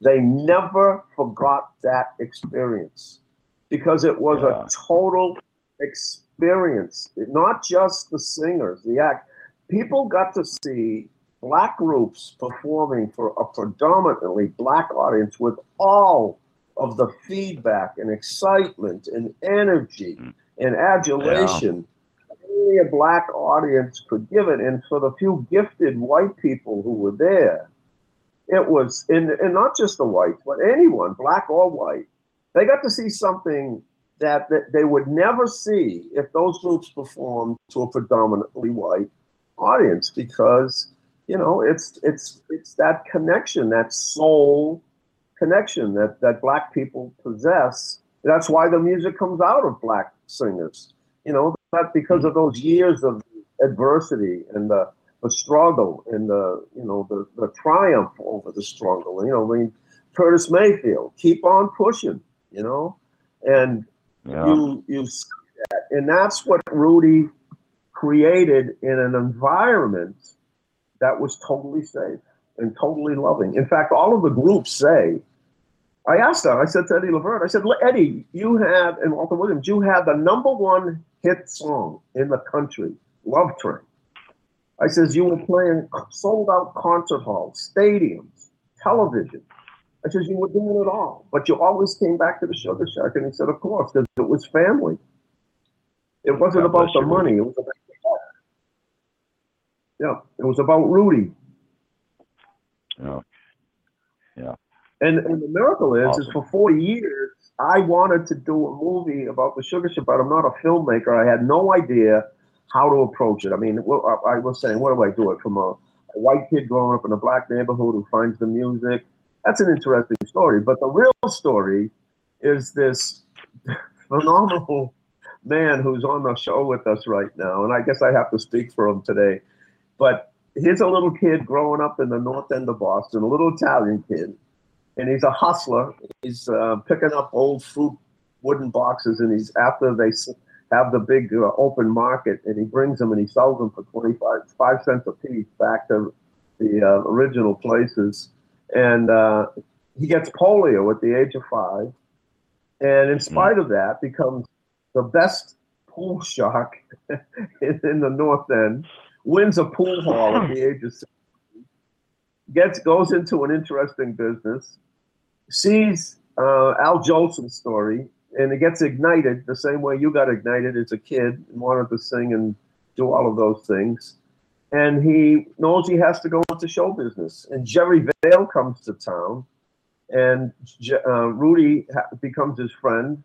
they never forgot that experience because it was yeah. a total experience. Not just the singers, the act. People got to see black groups performing for a predominantly black audience with all of the feedback and excitement and energy mm. and adulation yeah. only a black audience could give it. And for the few gifted white people who were there, it was, and, and not just the whites, but anyone, black or white, they got to see something that, that they would never see if those groups performed to a predominantly white audience because you know it's it's it's that connection that soul connection that that black people possess that's why the music comes out of black singers you know that because of those years of adversity and the the struggle and the you know the, the triumph over the struggle. You know, I mean, Curtis Mayfield, keep on pushing. You know, and yeah. you you that, and that's what Rudy created in an environment that was totally safe and totally loving. In fact, all of the groups say. I asked her, I said to Eddie Levert, I said, Eddie, you have, and Walter Williams, you have the number one hit song in the country, Love Train. I says, you were playing sold out concert halls, stadiums, television. I says, you were doing it all, but you always came back to the Sugar Shack. And he said, of course, because it was family. It wasn't God about the money. It was about yeah, it was about Rudy. Yeah. Yeah. And, and the miracle is, awesome. is for 40 years, I wanted to do a movie about the Sugar Shack, but I'm not a filmmaker. I had no idea how to approach it. I mean, I was saying, what do I do it from a, a white kid growing up in a black neighborhood who finds the music? That's an interesting story. But the real story is this phenomenal man who's on the show with us right now. And I guess I have to speak for him today. But here's a little kid growing up in the north end of Boston, a little Italian kid. And he's a hustler. He's uh, picking up old fruit wooden boxes, and he's after they have the big uh, open market, and he brings them and he sells them for 25 five cents a piece back to the uh, original places. And uh, he gets polio at the age of five, and in spite mm. of that, becomes the best pool shark in, the North End. Wins a pool hall at the age of 16. Gets goes into an interesting business. Sees uh, Al Jolson's story and it gets ignited the same way you got ignited as a kid and wanted to sing and do all of those things. And he knows he has to go into show business. And Jerry Vale comes to town, and uh, Rudy ha- becomes his friend.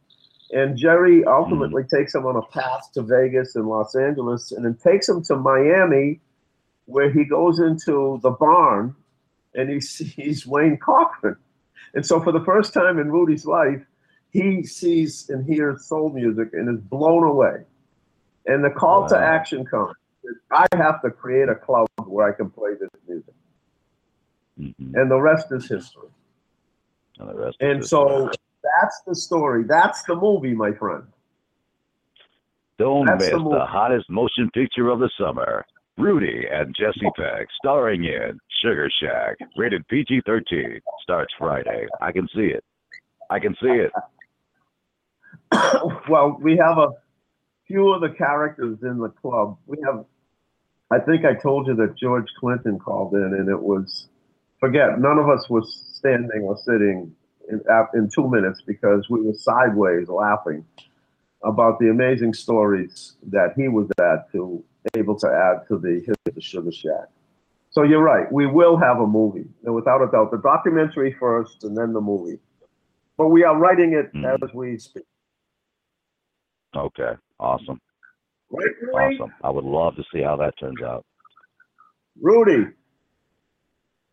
And Jerry ultimately mm-hmm. takes him on a path to Vegas and Los Angeles, and then takes him to Miami, where he goes into the barn and he sees Wayne Cochran. And so, for the first time in Rudy's life, he sees and hears soul music and is blown away. And the call wow. to action comes. I have to create a club where I can play this music. Mm-hmm. And the rest is history. And, the and so that's the story. That's the movie, my friend. Don't that's miss the, the, hottest motion picture of the summer. Rudy and Jesse Peck, starring in Sugar Shack, rated PG 13, starts Friday. I can see it. I can see it. well, we have a few of the characters in the club. We have, I think I told you that George Clinton called in, and it was, forget, none of us was standing or sitting in, in two minutes because we were sideways laughing about the amazing stories that he was at to able to add to the history of the Sugar Shack. So you're right. We will have a movie, and without a doubt, the documentary first, and then the movie. But we are writing it mm. as we speak. Okay. Awesome. Right, Rudy? Awesome. I would love to see how that turns out. Rudy,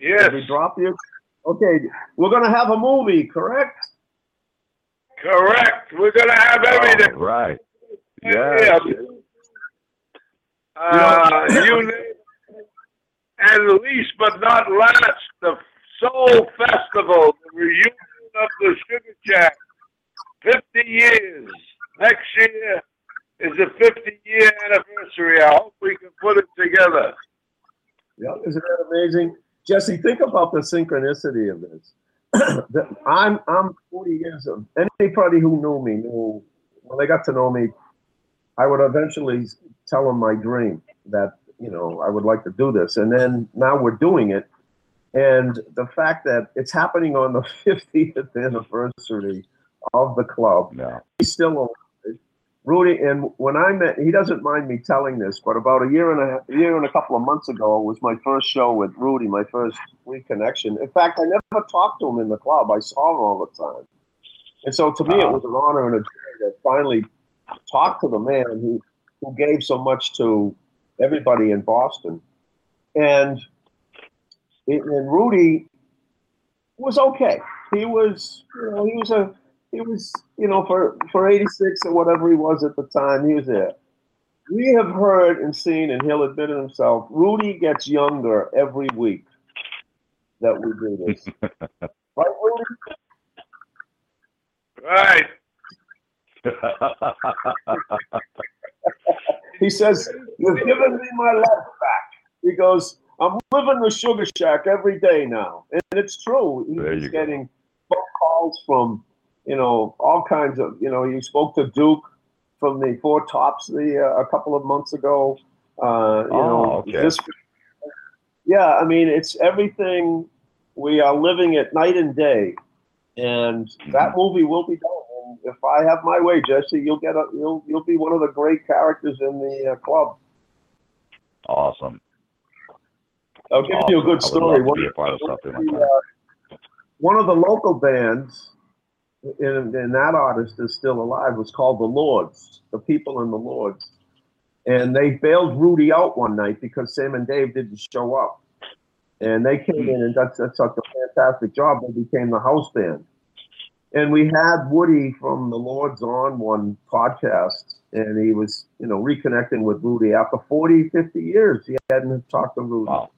Yes, did we drop you? Okay, we're gonna have a movie, correct? correct. We're gonna have everything. All right. Yeah. Yes. Uh, you name and least but not last, the Soul Festival, the reunion of the Sugar Shack. 50 years. Next year is the 50 year anniversary. I hope we can put it together. Yeah, isn't that amazing? Jesse, think about the synchronicity of this. I'm I'm 40 years of anybody who knew me knew when they got to know me, I would eventually tell him my dream that you know I would like to do this, and then now we're doing it, and the fact that it's happening on the 50th anniversary of the club, No. he's still alive. Rudy, and when I met, he doesn't mind me telling this, but about a year and a, a year and a couple of months ago was my first show with Rudy, my first reconnection. In fact, I never talked to him in the club. I saw him all the time, and so to me, it uh-huh. was an honor and a joy to finally talk to the man who who gave so much to everybody in Boston, and and Rudy was okay. He was, you know, he was a he was, you know, for, for 86 or whatever he was at the time, he was there. We have heard and seen, and he'll admit it himself, Rudy gets younger every week that we do this. right, Rudy? Right. He says, You've given me my life back. He goes, I'm living the Sugar Shack every day now. And it's true. He's getting phone calls from, you know, all kinds of, you know, he spoke to Duke from the Four Tops the uh, a couple of months ago. Uh, you Oh, know, okay. this, yeah, I mean, it's everything. We are living it night and day. And Mm-hmm. that movie will be done. If I have my way, Jesse, you'll get a, you'll, you'll be one of the great characters in the uh, club. awesome. I'll give you a good story. One, be a part of the, uh, one of the local bands, and, and that artist is still alive, was called the Lords, the people in the Lords. And they bailed Rudy out one night because Sam and Dave didn't show up. And they came in, and that's, that's such a fantastic job. They became the house band. And we had Woody from the Lords on one podcast, and he was, you know, reconnecting with Rudy after 40, 50 years. He hadn't talked to Rudy Wow.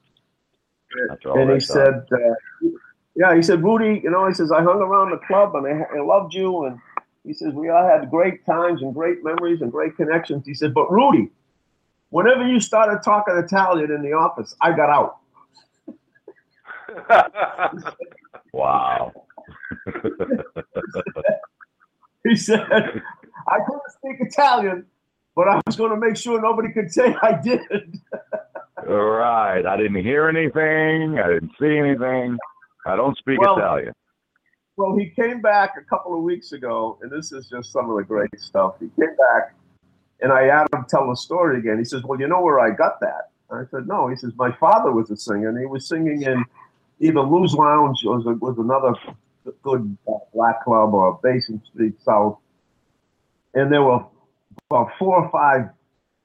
And he said, uh, "Yeah, he said, Rudy, you know, he says I hung around the club and I, I loved you, and he says we all had great times and great memories and great connections." He said, "But Rudy, whenever you started talking Italian in the office, I got out." Wow. He said, "I couldn't speak Italian, but I was going to make sure nobody could say I did." All right. I didn't hear anything. I didn't see anything. I don't speak Well- Italian. Well, he came back a couple of weeks ago, and this is just some of the great stuff. He came back, and I had him tell the story again. He says, "Well, you know where I got that?" I said, "No." He says, "My father was a singer, and he was singing in either Lou's Lounge or was, was another good black club or Basin Street South, and there were about four or five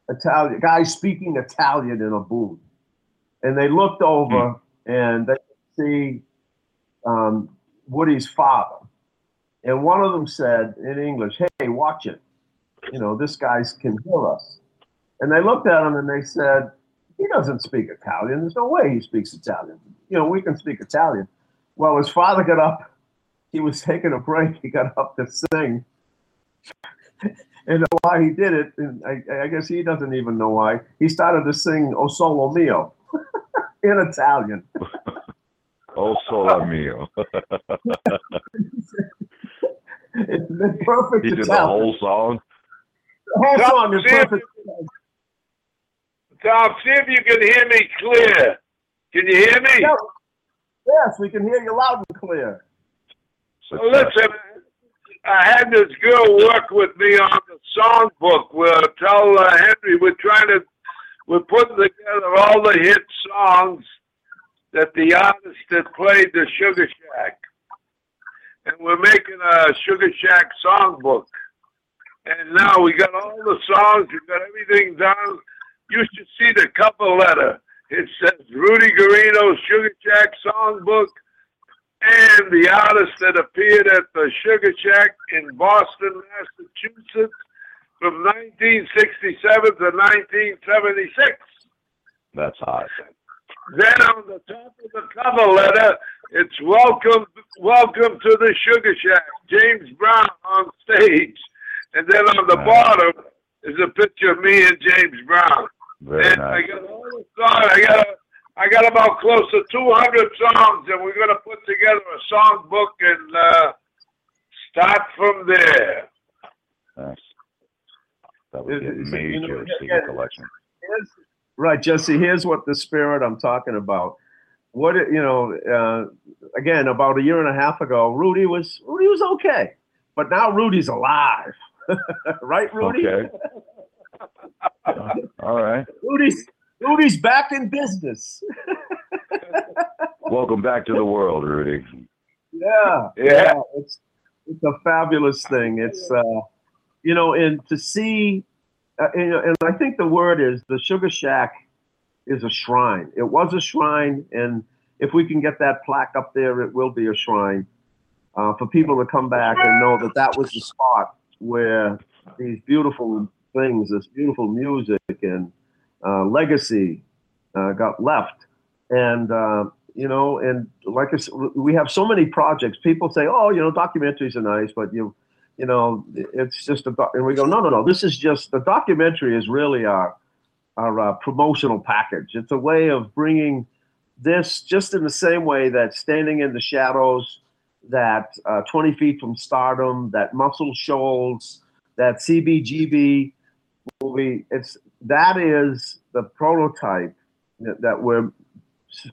Italian guys speaking Italian in a booth, and they looked over and they see." Um, Woody's father. And one of them said in English, Hey, watch it. You know, this guy can hear us. And they looked at him and they said, He doesn't speak Italian. There's no way he speaks Italian. You know, we can speak Italian. Well, his father got up. He was taking a break. He got up to sing. and why he did it, and I, I guess he doesn't even know why. He started to sing O Solo Mio in Italian. o solo mio. It's the perfect he did the whole song. The whole song is perfect. Tom, see if you can hear me clear. Can you hear me? Yeah. Yes, we can hear you loud and clear. Listen, I had this girl work with me on the songbook. We'll tell uh, Henry we're trying to, we're putting together all the hit songs that the artists that played the Sugar Shack. And we're making a Sugar Shack songbook. And now we got all the songs, we got everything done. You should see the cover letter. It says Rudy Guarino Sugar Shack Songbook and the artist that appeared at the Sugar Shack in Boston, Massachusetts from 1967 to 1976. That's hot. Then on the top of the cover letter, it's welcome, welcome to the Sugar Shack, James Brown on stage. And then on the Nice. bottom is a picture of me and James Brown. Very and I got all the songs. I got I got about close to 200 songs, and we're gonna put together a song book and uh, start from there. Nice. That would be a Is- is it- major you know, CD yeah. collection. Right, Jesse. Here's what the spirit I'm talking about. What you know, uh, again, about a year and a half ago, Rudy was Rudy was okay, but now Rudy's alive, right, Rudy? Okay. Uh, all right. Rudy's Rudy's back in business. Welcome back to the world, Rudy. Yeah, Yeah. It's it's a fabulous thing. It's uh, you know, and to see, uh, and, and I think the word is the Sugar Shack is a shrine. It was a shrine, and if we can get that plaque up there, it will be a shrine uh, for people to come back and know that that was the spot where these beautiful things, this beautiful music and uh, legacy uh, got left. And uh, you know, and like I said, we have so many projects. People say, "Oh, you know, documentaries are nice, but you, you know, it's just a." And we go, "No, no, no. This is just the documentary is really our our uh, promotional package. It's a way of bringing this just in the same way that Standing in the Shadows, that uh, 20 Feet from Stardom, that Muscle Shoals, that CBGB movie. It's that is the prototype that, that we're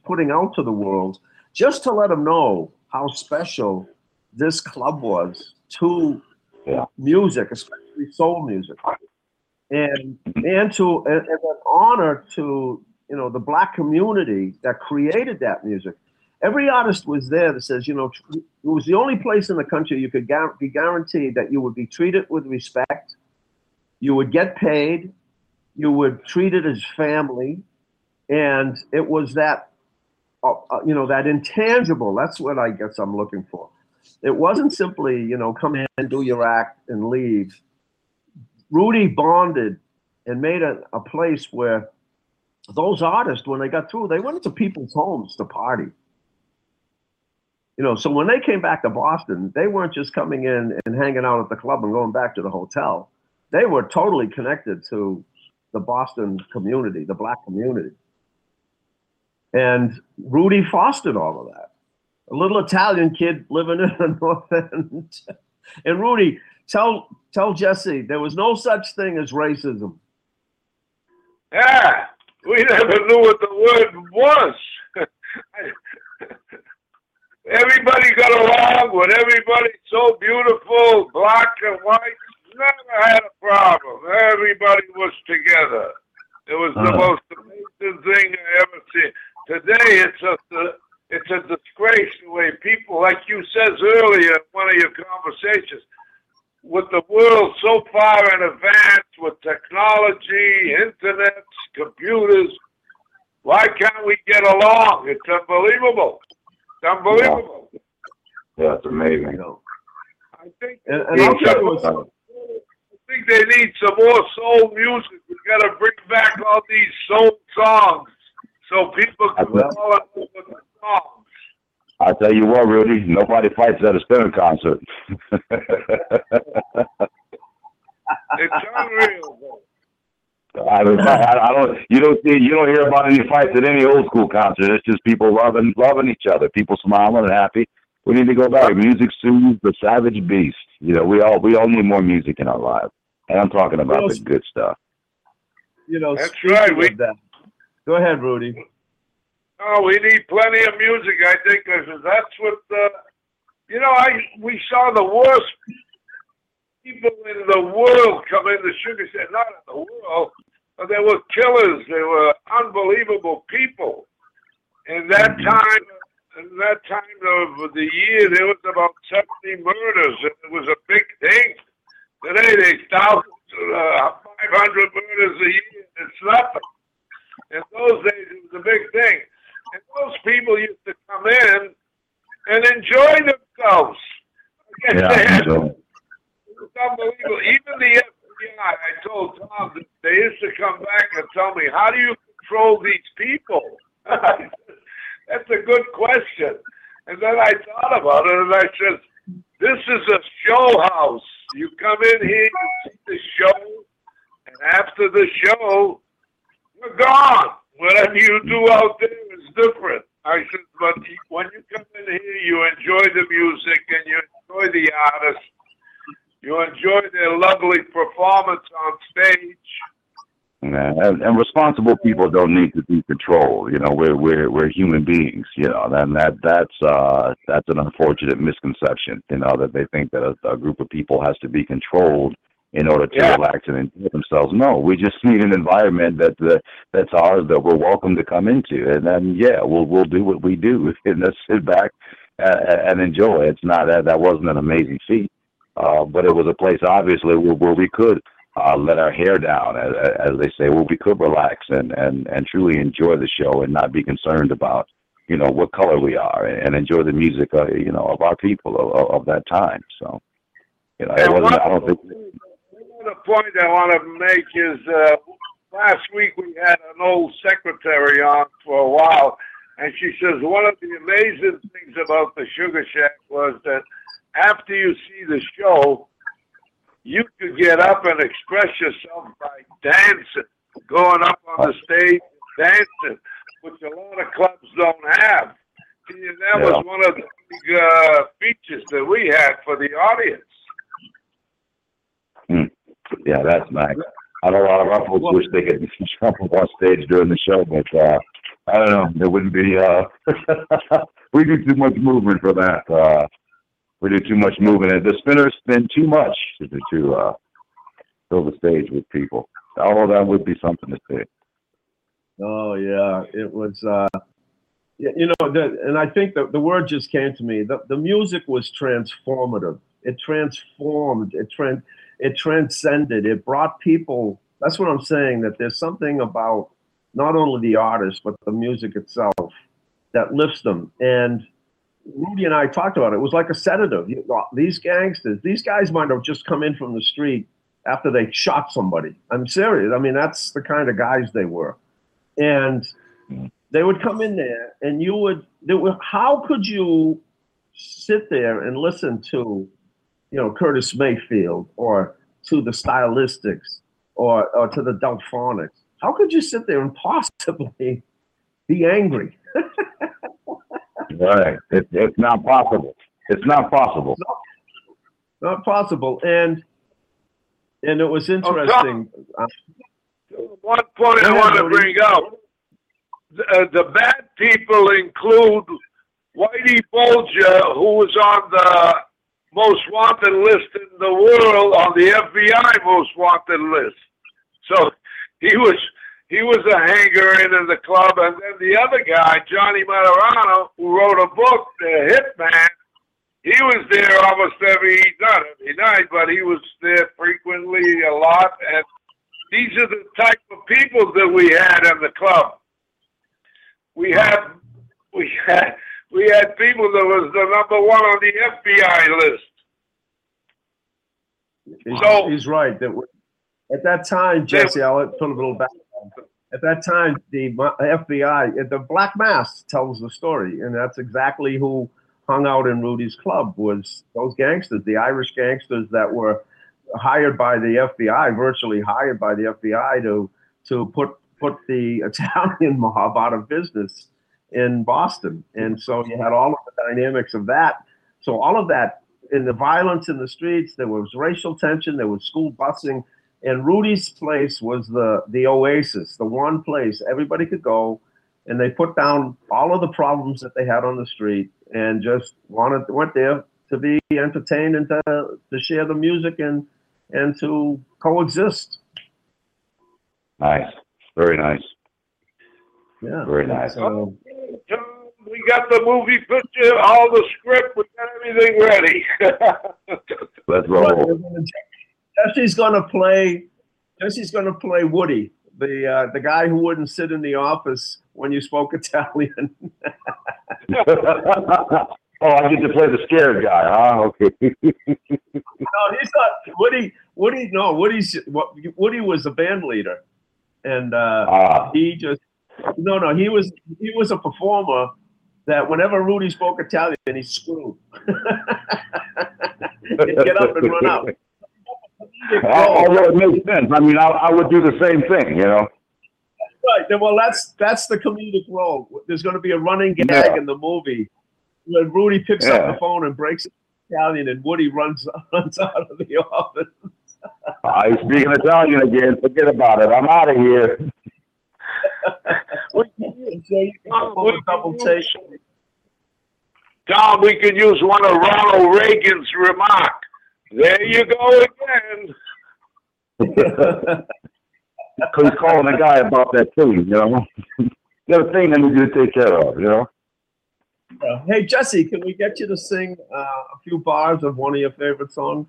putting out to the world just to let them know how special this club was to Yeah. music, especially soul music, and and to and, and an honor to you know the black community that created that music. Every artist was there that says, you know, it was the only place in the country you could guar- be guaranteed that you would be treated with respect, you would get paid, you would treat it as family, and it was that uh, uh, you know that intangible. That's what i guess i'm looking for. It wasn't simply you know come in and do your act and leave. Rudy bonded and made a, a place where those artists when they got through they went into people's homes to party. You know so when they came back to boston they weren't just coming in and hanging out at the club and going back to the hotel. They were totally connected to the boston community the black community and Rudy fostered all of that. A little Italian kid living in the North End. And Rudy, tell tell Jesse there was no such thing as racism. Yeah, we never knew what the word was. everybody got along with everybody so beautiful, black and white. Never had a problem. Everybody was together. It was the Uh. most amazing thing I ever seen. Today, it's a it's a disgrace the way people, like you says earlier in one of your conversations, with the world so far in advance with technology, internet, computers, why can't we get along? It's unbelievable. It's unbelievable. Yeah, it's amazing. I think And, and I'll tell you what's more- I think they need some more soul music. We got to bring back all these soul songs so people can in love with the songs. I tell you what, Rudy, nobody fights at a spinner concert. It's unreal. I, mean, I, I don't. You don't see. You don't hear about any fights at any old school concert. It's just people loving, loving each other. People smiling and happy. We need to go back. Music soothes the savage beast. You know, we all we all need more music in our lives. And I'm talking about Well, the good stuff. You know, That's right, we- that- Go ahead, Rudy. Oh, we need plenty of music. I think 'cause that's what uh, you know. I we saw the worst people in the world come into Sugar Shack. Not in the world, but they were killers. They were unbelievable people. In that Mhm. time, in that time of the year, there was about seventy murders, and it was a big thing. Today there's thousands, uh, 500 murders a year. It's nothing. In those days, it was a big thing. And those people used to come in and enjoy themselves. I guess they Yeah, had so, it's unbelievable. Even the FBI, I told Tom they used to come back and tell me, "How do you control these people?" That's a good question. And then I thought about it, and I said, "This is a show house. You come in here, you see the show, and after the show, you're gone. Whatever you do out there is different." I said, "But when you come in here, you enjoy the music and you enjoy the artists." You enjoy their lovely performance on stage. And, and responsible people don't need to be controlled. You know, we're we're we're human beings. You know, and that that's uh that's an unfortunate misconception. You know, that they think that a, a group of people has to be controlled in order to Yeah. relax and enjoy themselves. No, we just need an environment that uh, that's ours that we're welcome to come into, and then yeah, we'll we'll do what we do and just sit back and, and enjoy. It's not that that wasn't an amazing feat, uh, but it was a place obviously where, where we could uh, let our hair down, as, as they say, where we could relax and and and truly enjoy the show and not be concerned about you know what color we are and, and enjoy the music uh, you know of our people of, of that time. So you know, it wasn't. I don't think. The point I want to make is uh, last week we had an old secretary on for a while, and she says one of the amazing things about the Sugar Shack was that after you see the show, you could get up and express yourself by dancing, going up on the stage and dancing, which a lot of clubs don't have. See, and that Yeah. was one of the big uh, features that we had for the audience. Yeah, that's nice. I know a lot of our folks wish they could jump up on stage during the show, but uh, I don't know. There wouldn't be. Uh, we do too much movement for that. Uh, we do too much moving. and the spinners spin too much to to uh, fill the stage with people. Although that would be something to see. Oh yeah, it was. Uh, you know, the, and I think the, the word just came to me. The, the music was transformative. It transformed. It trans. It transcended. It brought people. That's what I'm saying. That there's something about not only the artist but the music itself that lifts them. And Rudy and I talked about it. It was like a sedative. You, uh, these gangsters, these guys might have just come in from the street after they shot somebody. I'm serious. I mean, that's the kind of guys they were. And mm. they would come in there, and you would. There were, how could you sit there and listen to, you know, Curtis Mayfield or to the Stylistics or or to the Delfonics? How could you sit there and possibly be angry? Right. It, it's not possible. It's not possible. Not possible. And and it was interesting. Uh, One point Go I want to bring up: the, uh, the bad people include Whitey Bulger, who was on the most wanted list in the world, on the FBI most wanted list. So he was he was a hanger in in the club, and then the other guy, Johnny Martorano, who wrote a book, The Hitman. He was there almost every not every night, but he was there frequently a lot, and these are the type of people that we had in the club. We had we had we had people that was the number one on the FBI list. He's, So- he's right. That at that time, Jesse, I'll put a little back. At that time, the FBI, the Black Mass tells the story, and that's exactly who hung out in Rudy's club was those gangsters, the Irish gangsters that were hired by the FBI, virtually hired by the FBI to to put put the Italian mob out of business in Boston. And so you had all of the dynamics of that. So all of that in the violence in the streets, there was racial tension, there was school busing, and Rudy's place was the the oasis, the one place everybody could go, and they put down all of the problems that they had on the street and just wanted went there to be entertained and to, to share the music and and to coexist. Nice. Very nice. Yeah, Very nice. So, we got the movie picture, all the script, we got everything ready. Let's roll. Jesse's gonna play. Jesse's gonna play Woody, the uh, the guy who wouldn't sit in the office when you spoke Italian. oh, I get to play the scared guy, huh? Okay. no, he's not Woody. Woody, no, Woody's what? Woody was a band leader, and uh, Ah, he just no, no. He was he was a performer that whenever Rudy spoke Italian, he screwed. He'd get up and run out. Although it makes sense. I mean, I, I would do the same thing, you know. Right. then, Well, that's that's the comedic role. There's going to be a running gag Yeah. in the movie when Rudy picks Yeah. up the phone and breaks Italian, and Woody runs runs out of the office. I am speaking Italian again. Forget about it. I'm out of here. So can double take. Tom, we could use one of Ronald Reagan's remark. There you go again. He's calling a guy about that too, you know. Got a thing I need you to take care of, you know. Uh, hey Jessie, can we get you to sing uh, a few bars of one of your favorite songs?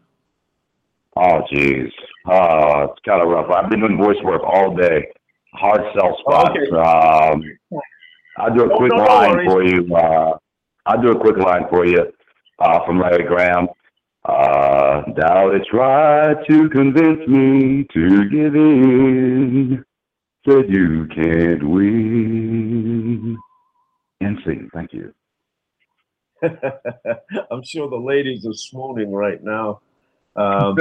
Oh, jeez. Oh, it's kind of rough. I've been doing voice work all day. Hard sell spots. Okay. Um, I'll do a No, quick no line worries. for you. Uh, I'll do a quick line for you uh, from Larry Graham. Doubt it's right to convince me to give in. Said you can't win. And sing. Thank you. I'm sure the ladies are swooning right now. Um,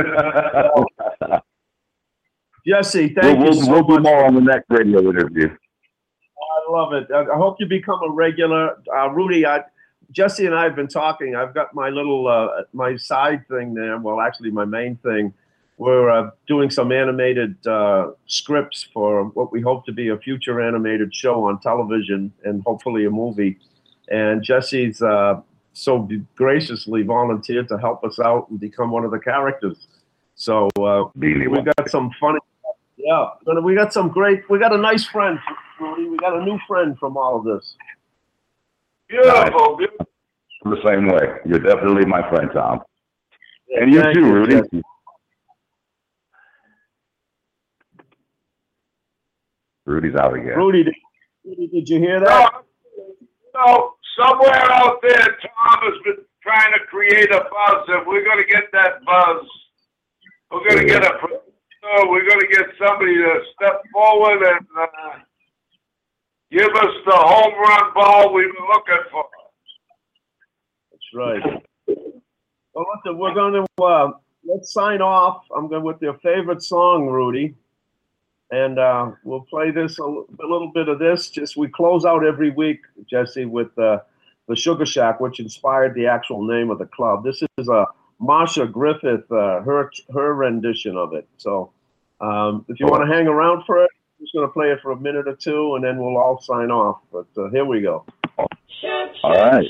Jessie, thank we'll you we'll, so we'll do more on the next radio interview. I love it. I, I hope you become a regular. Uh, Rudy, I, Jessie and I have been talking. I've got my little, uh, my side thing there. Well, actually, my main thing. We're uh, doing some animated uh, scripts for what we hope to be a future animated show on television and hopefully a movie. And Jessie's uh, so graciously volunteered to help us out and become one of the characters. So uh, Beanie we got some funny. Yeah, we got some great. We got a nice friend, Rudy. We got a new friend from all of this. Beautiful, beautiful. the same way. You're definitely my friend, Tom. And you Thank too, Rudy. Jessie. Rudy's out again. Rudy, did, Rudy, did you hear that? No, no, somewhere out there, Tom has been trying to create a buzz, and we're going to get that buzz. We're going to get a producer. We're going to get somebody to step forward and uh, give us the home run ball we've been looking for. That's right. Well, listen, we're going to uh, let's sign off. I'm going with your favorite song, Rudy, and uh, we'll play this a, l- a little bit of this. Just we close out every week, Jessie, with uh, the Sugar Shack, which inspired the actual name of the club. This is a Marsha Griffith, uh, her her rendition of it. So, um, if you want to hang around for it, just going to play it for a minute or two, and then we'll all sign off. But uh, here we go. All right.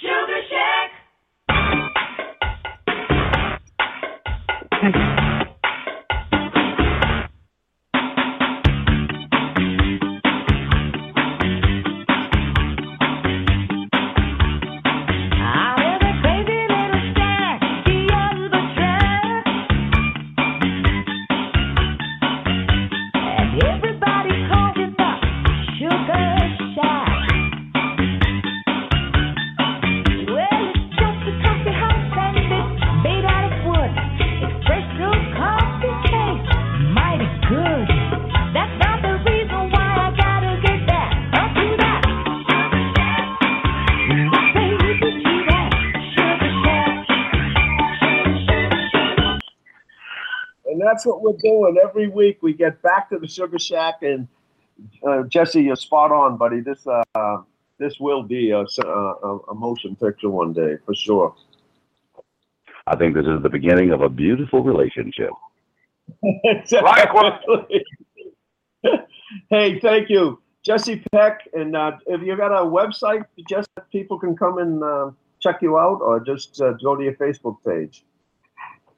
Sugar Shack. That's what we're doing every week. We get back to the Sugar Shack, and uh, Jessie, you're spot on, buddy. This uh, this will be a, uh, a, a motion picture one day for sure. I think this is the beginning of a beautiful relationship. Hey, thank you, Jessie Peck. And uh, if you got a website, just people can come and uh, check you out, or just uh, go to your Facebook page.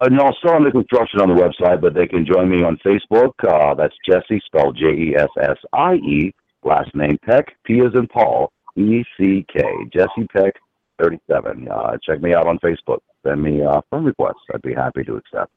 Uh, no, still under construction on the website, but they can join me on Facebook. Uh, that's Jessie, spelled J E S S I E, last name Peck, P as in Paul, E C K, Jessie Peck, 37. Uh, check me out on Facebook. Send me uh, friend requests. I'd be happy to accept.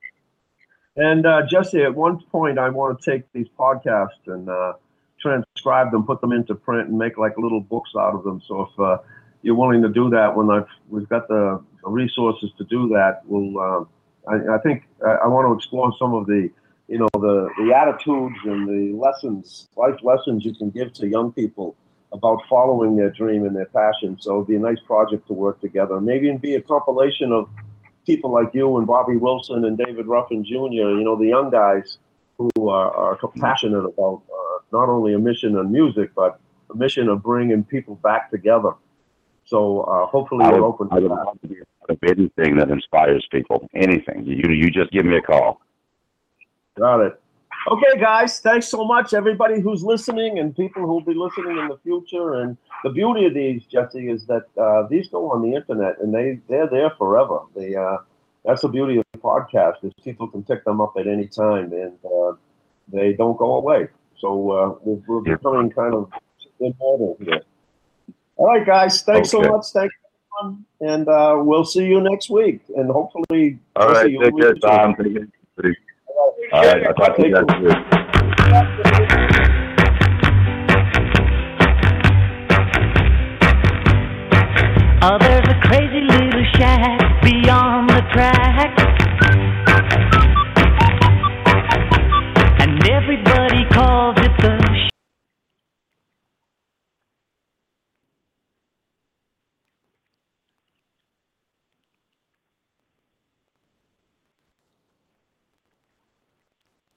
And uh, Jessie, at one point, I want to take these podcasts and uh, transcribe them, put them into print, and make like little books out of them. So if uh, you're willing to do that, when I've we've got the resources to do that, we'll. I, I think I, I want to explore some of the, you know, the the attitudes and the lessons, life lessons you can give to young people about following their dream and their passion. So it'd be a nice project to work together. Maybe it'd be a compilation of people like you and Bobby Wilson and David Ruffin Jr., you know, the young guys who are, are passionate about uh, not only a mission in music, but a mission of bringing people back together. So uh, hopefully I you're would, open I to would that. Love to a part of anything that inspires people. Anything. You you just give me a call. Got it. Okay, guys, thanks so much, everybody who's listening and people who'll be listening in the future. And the beauty of these, Jessie, is that uh, these go on the internet and they they're there forever. They uh, that's the beauty of the podcast is people can pick them up at any time and uh, they don't go away. So uh, we're, we're becoming kind of immortal here. All right, guys, thanks Okay. so much. Thanks, everyone. and uh, we'll see you next week. And hopefully, All right. Jessie, you'll Take care, Tom. Take care. All right. I'll talk to you next week. Oh, there's a crazy little shack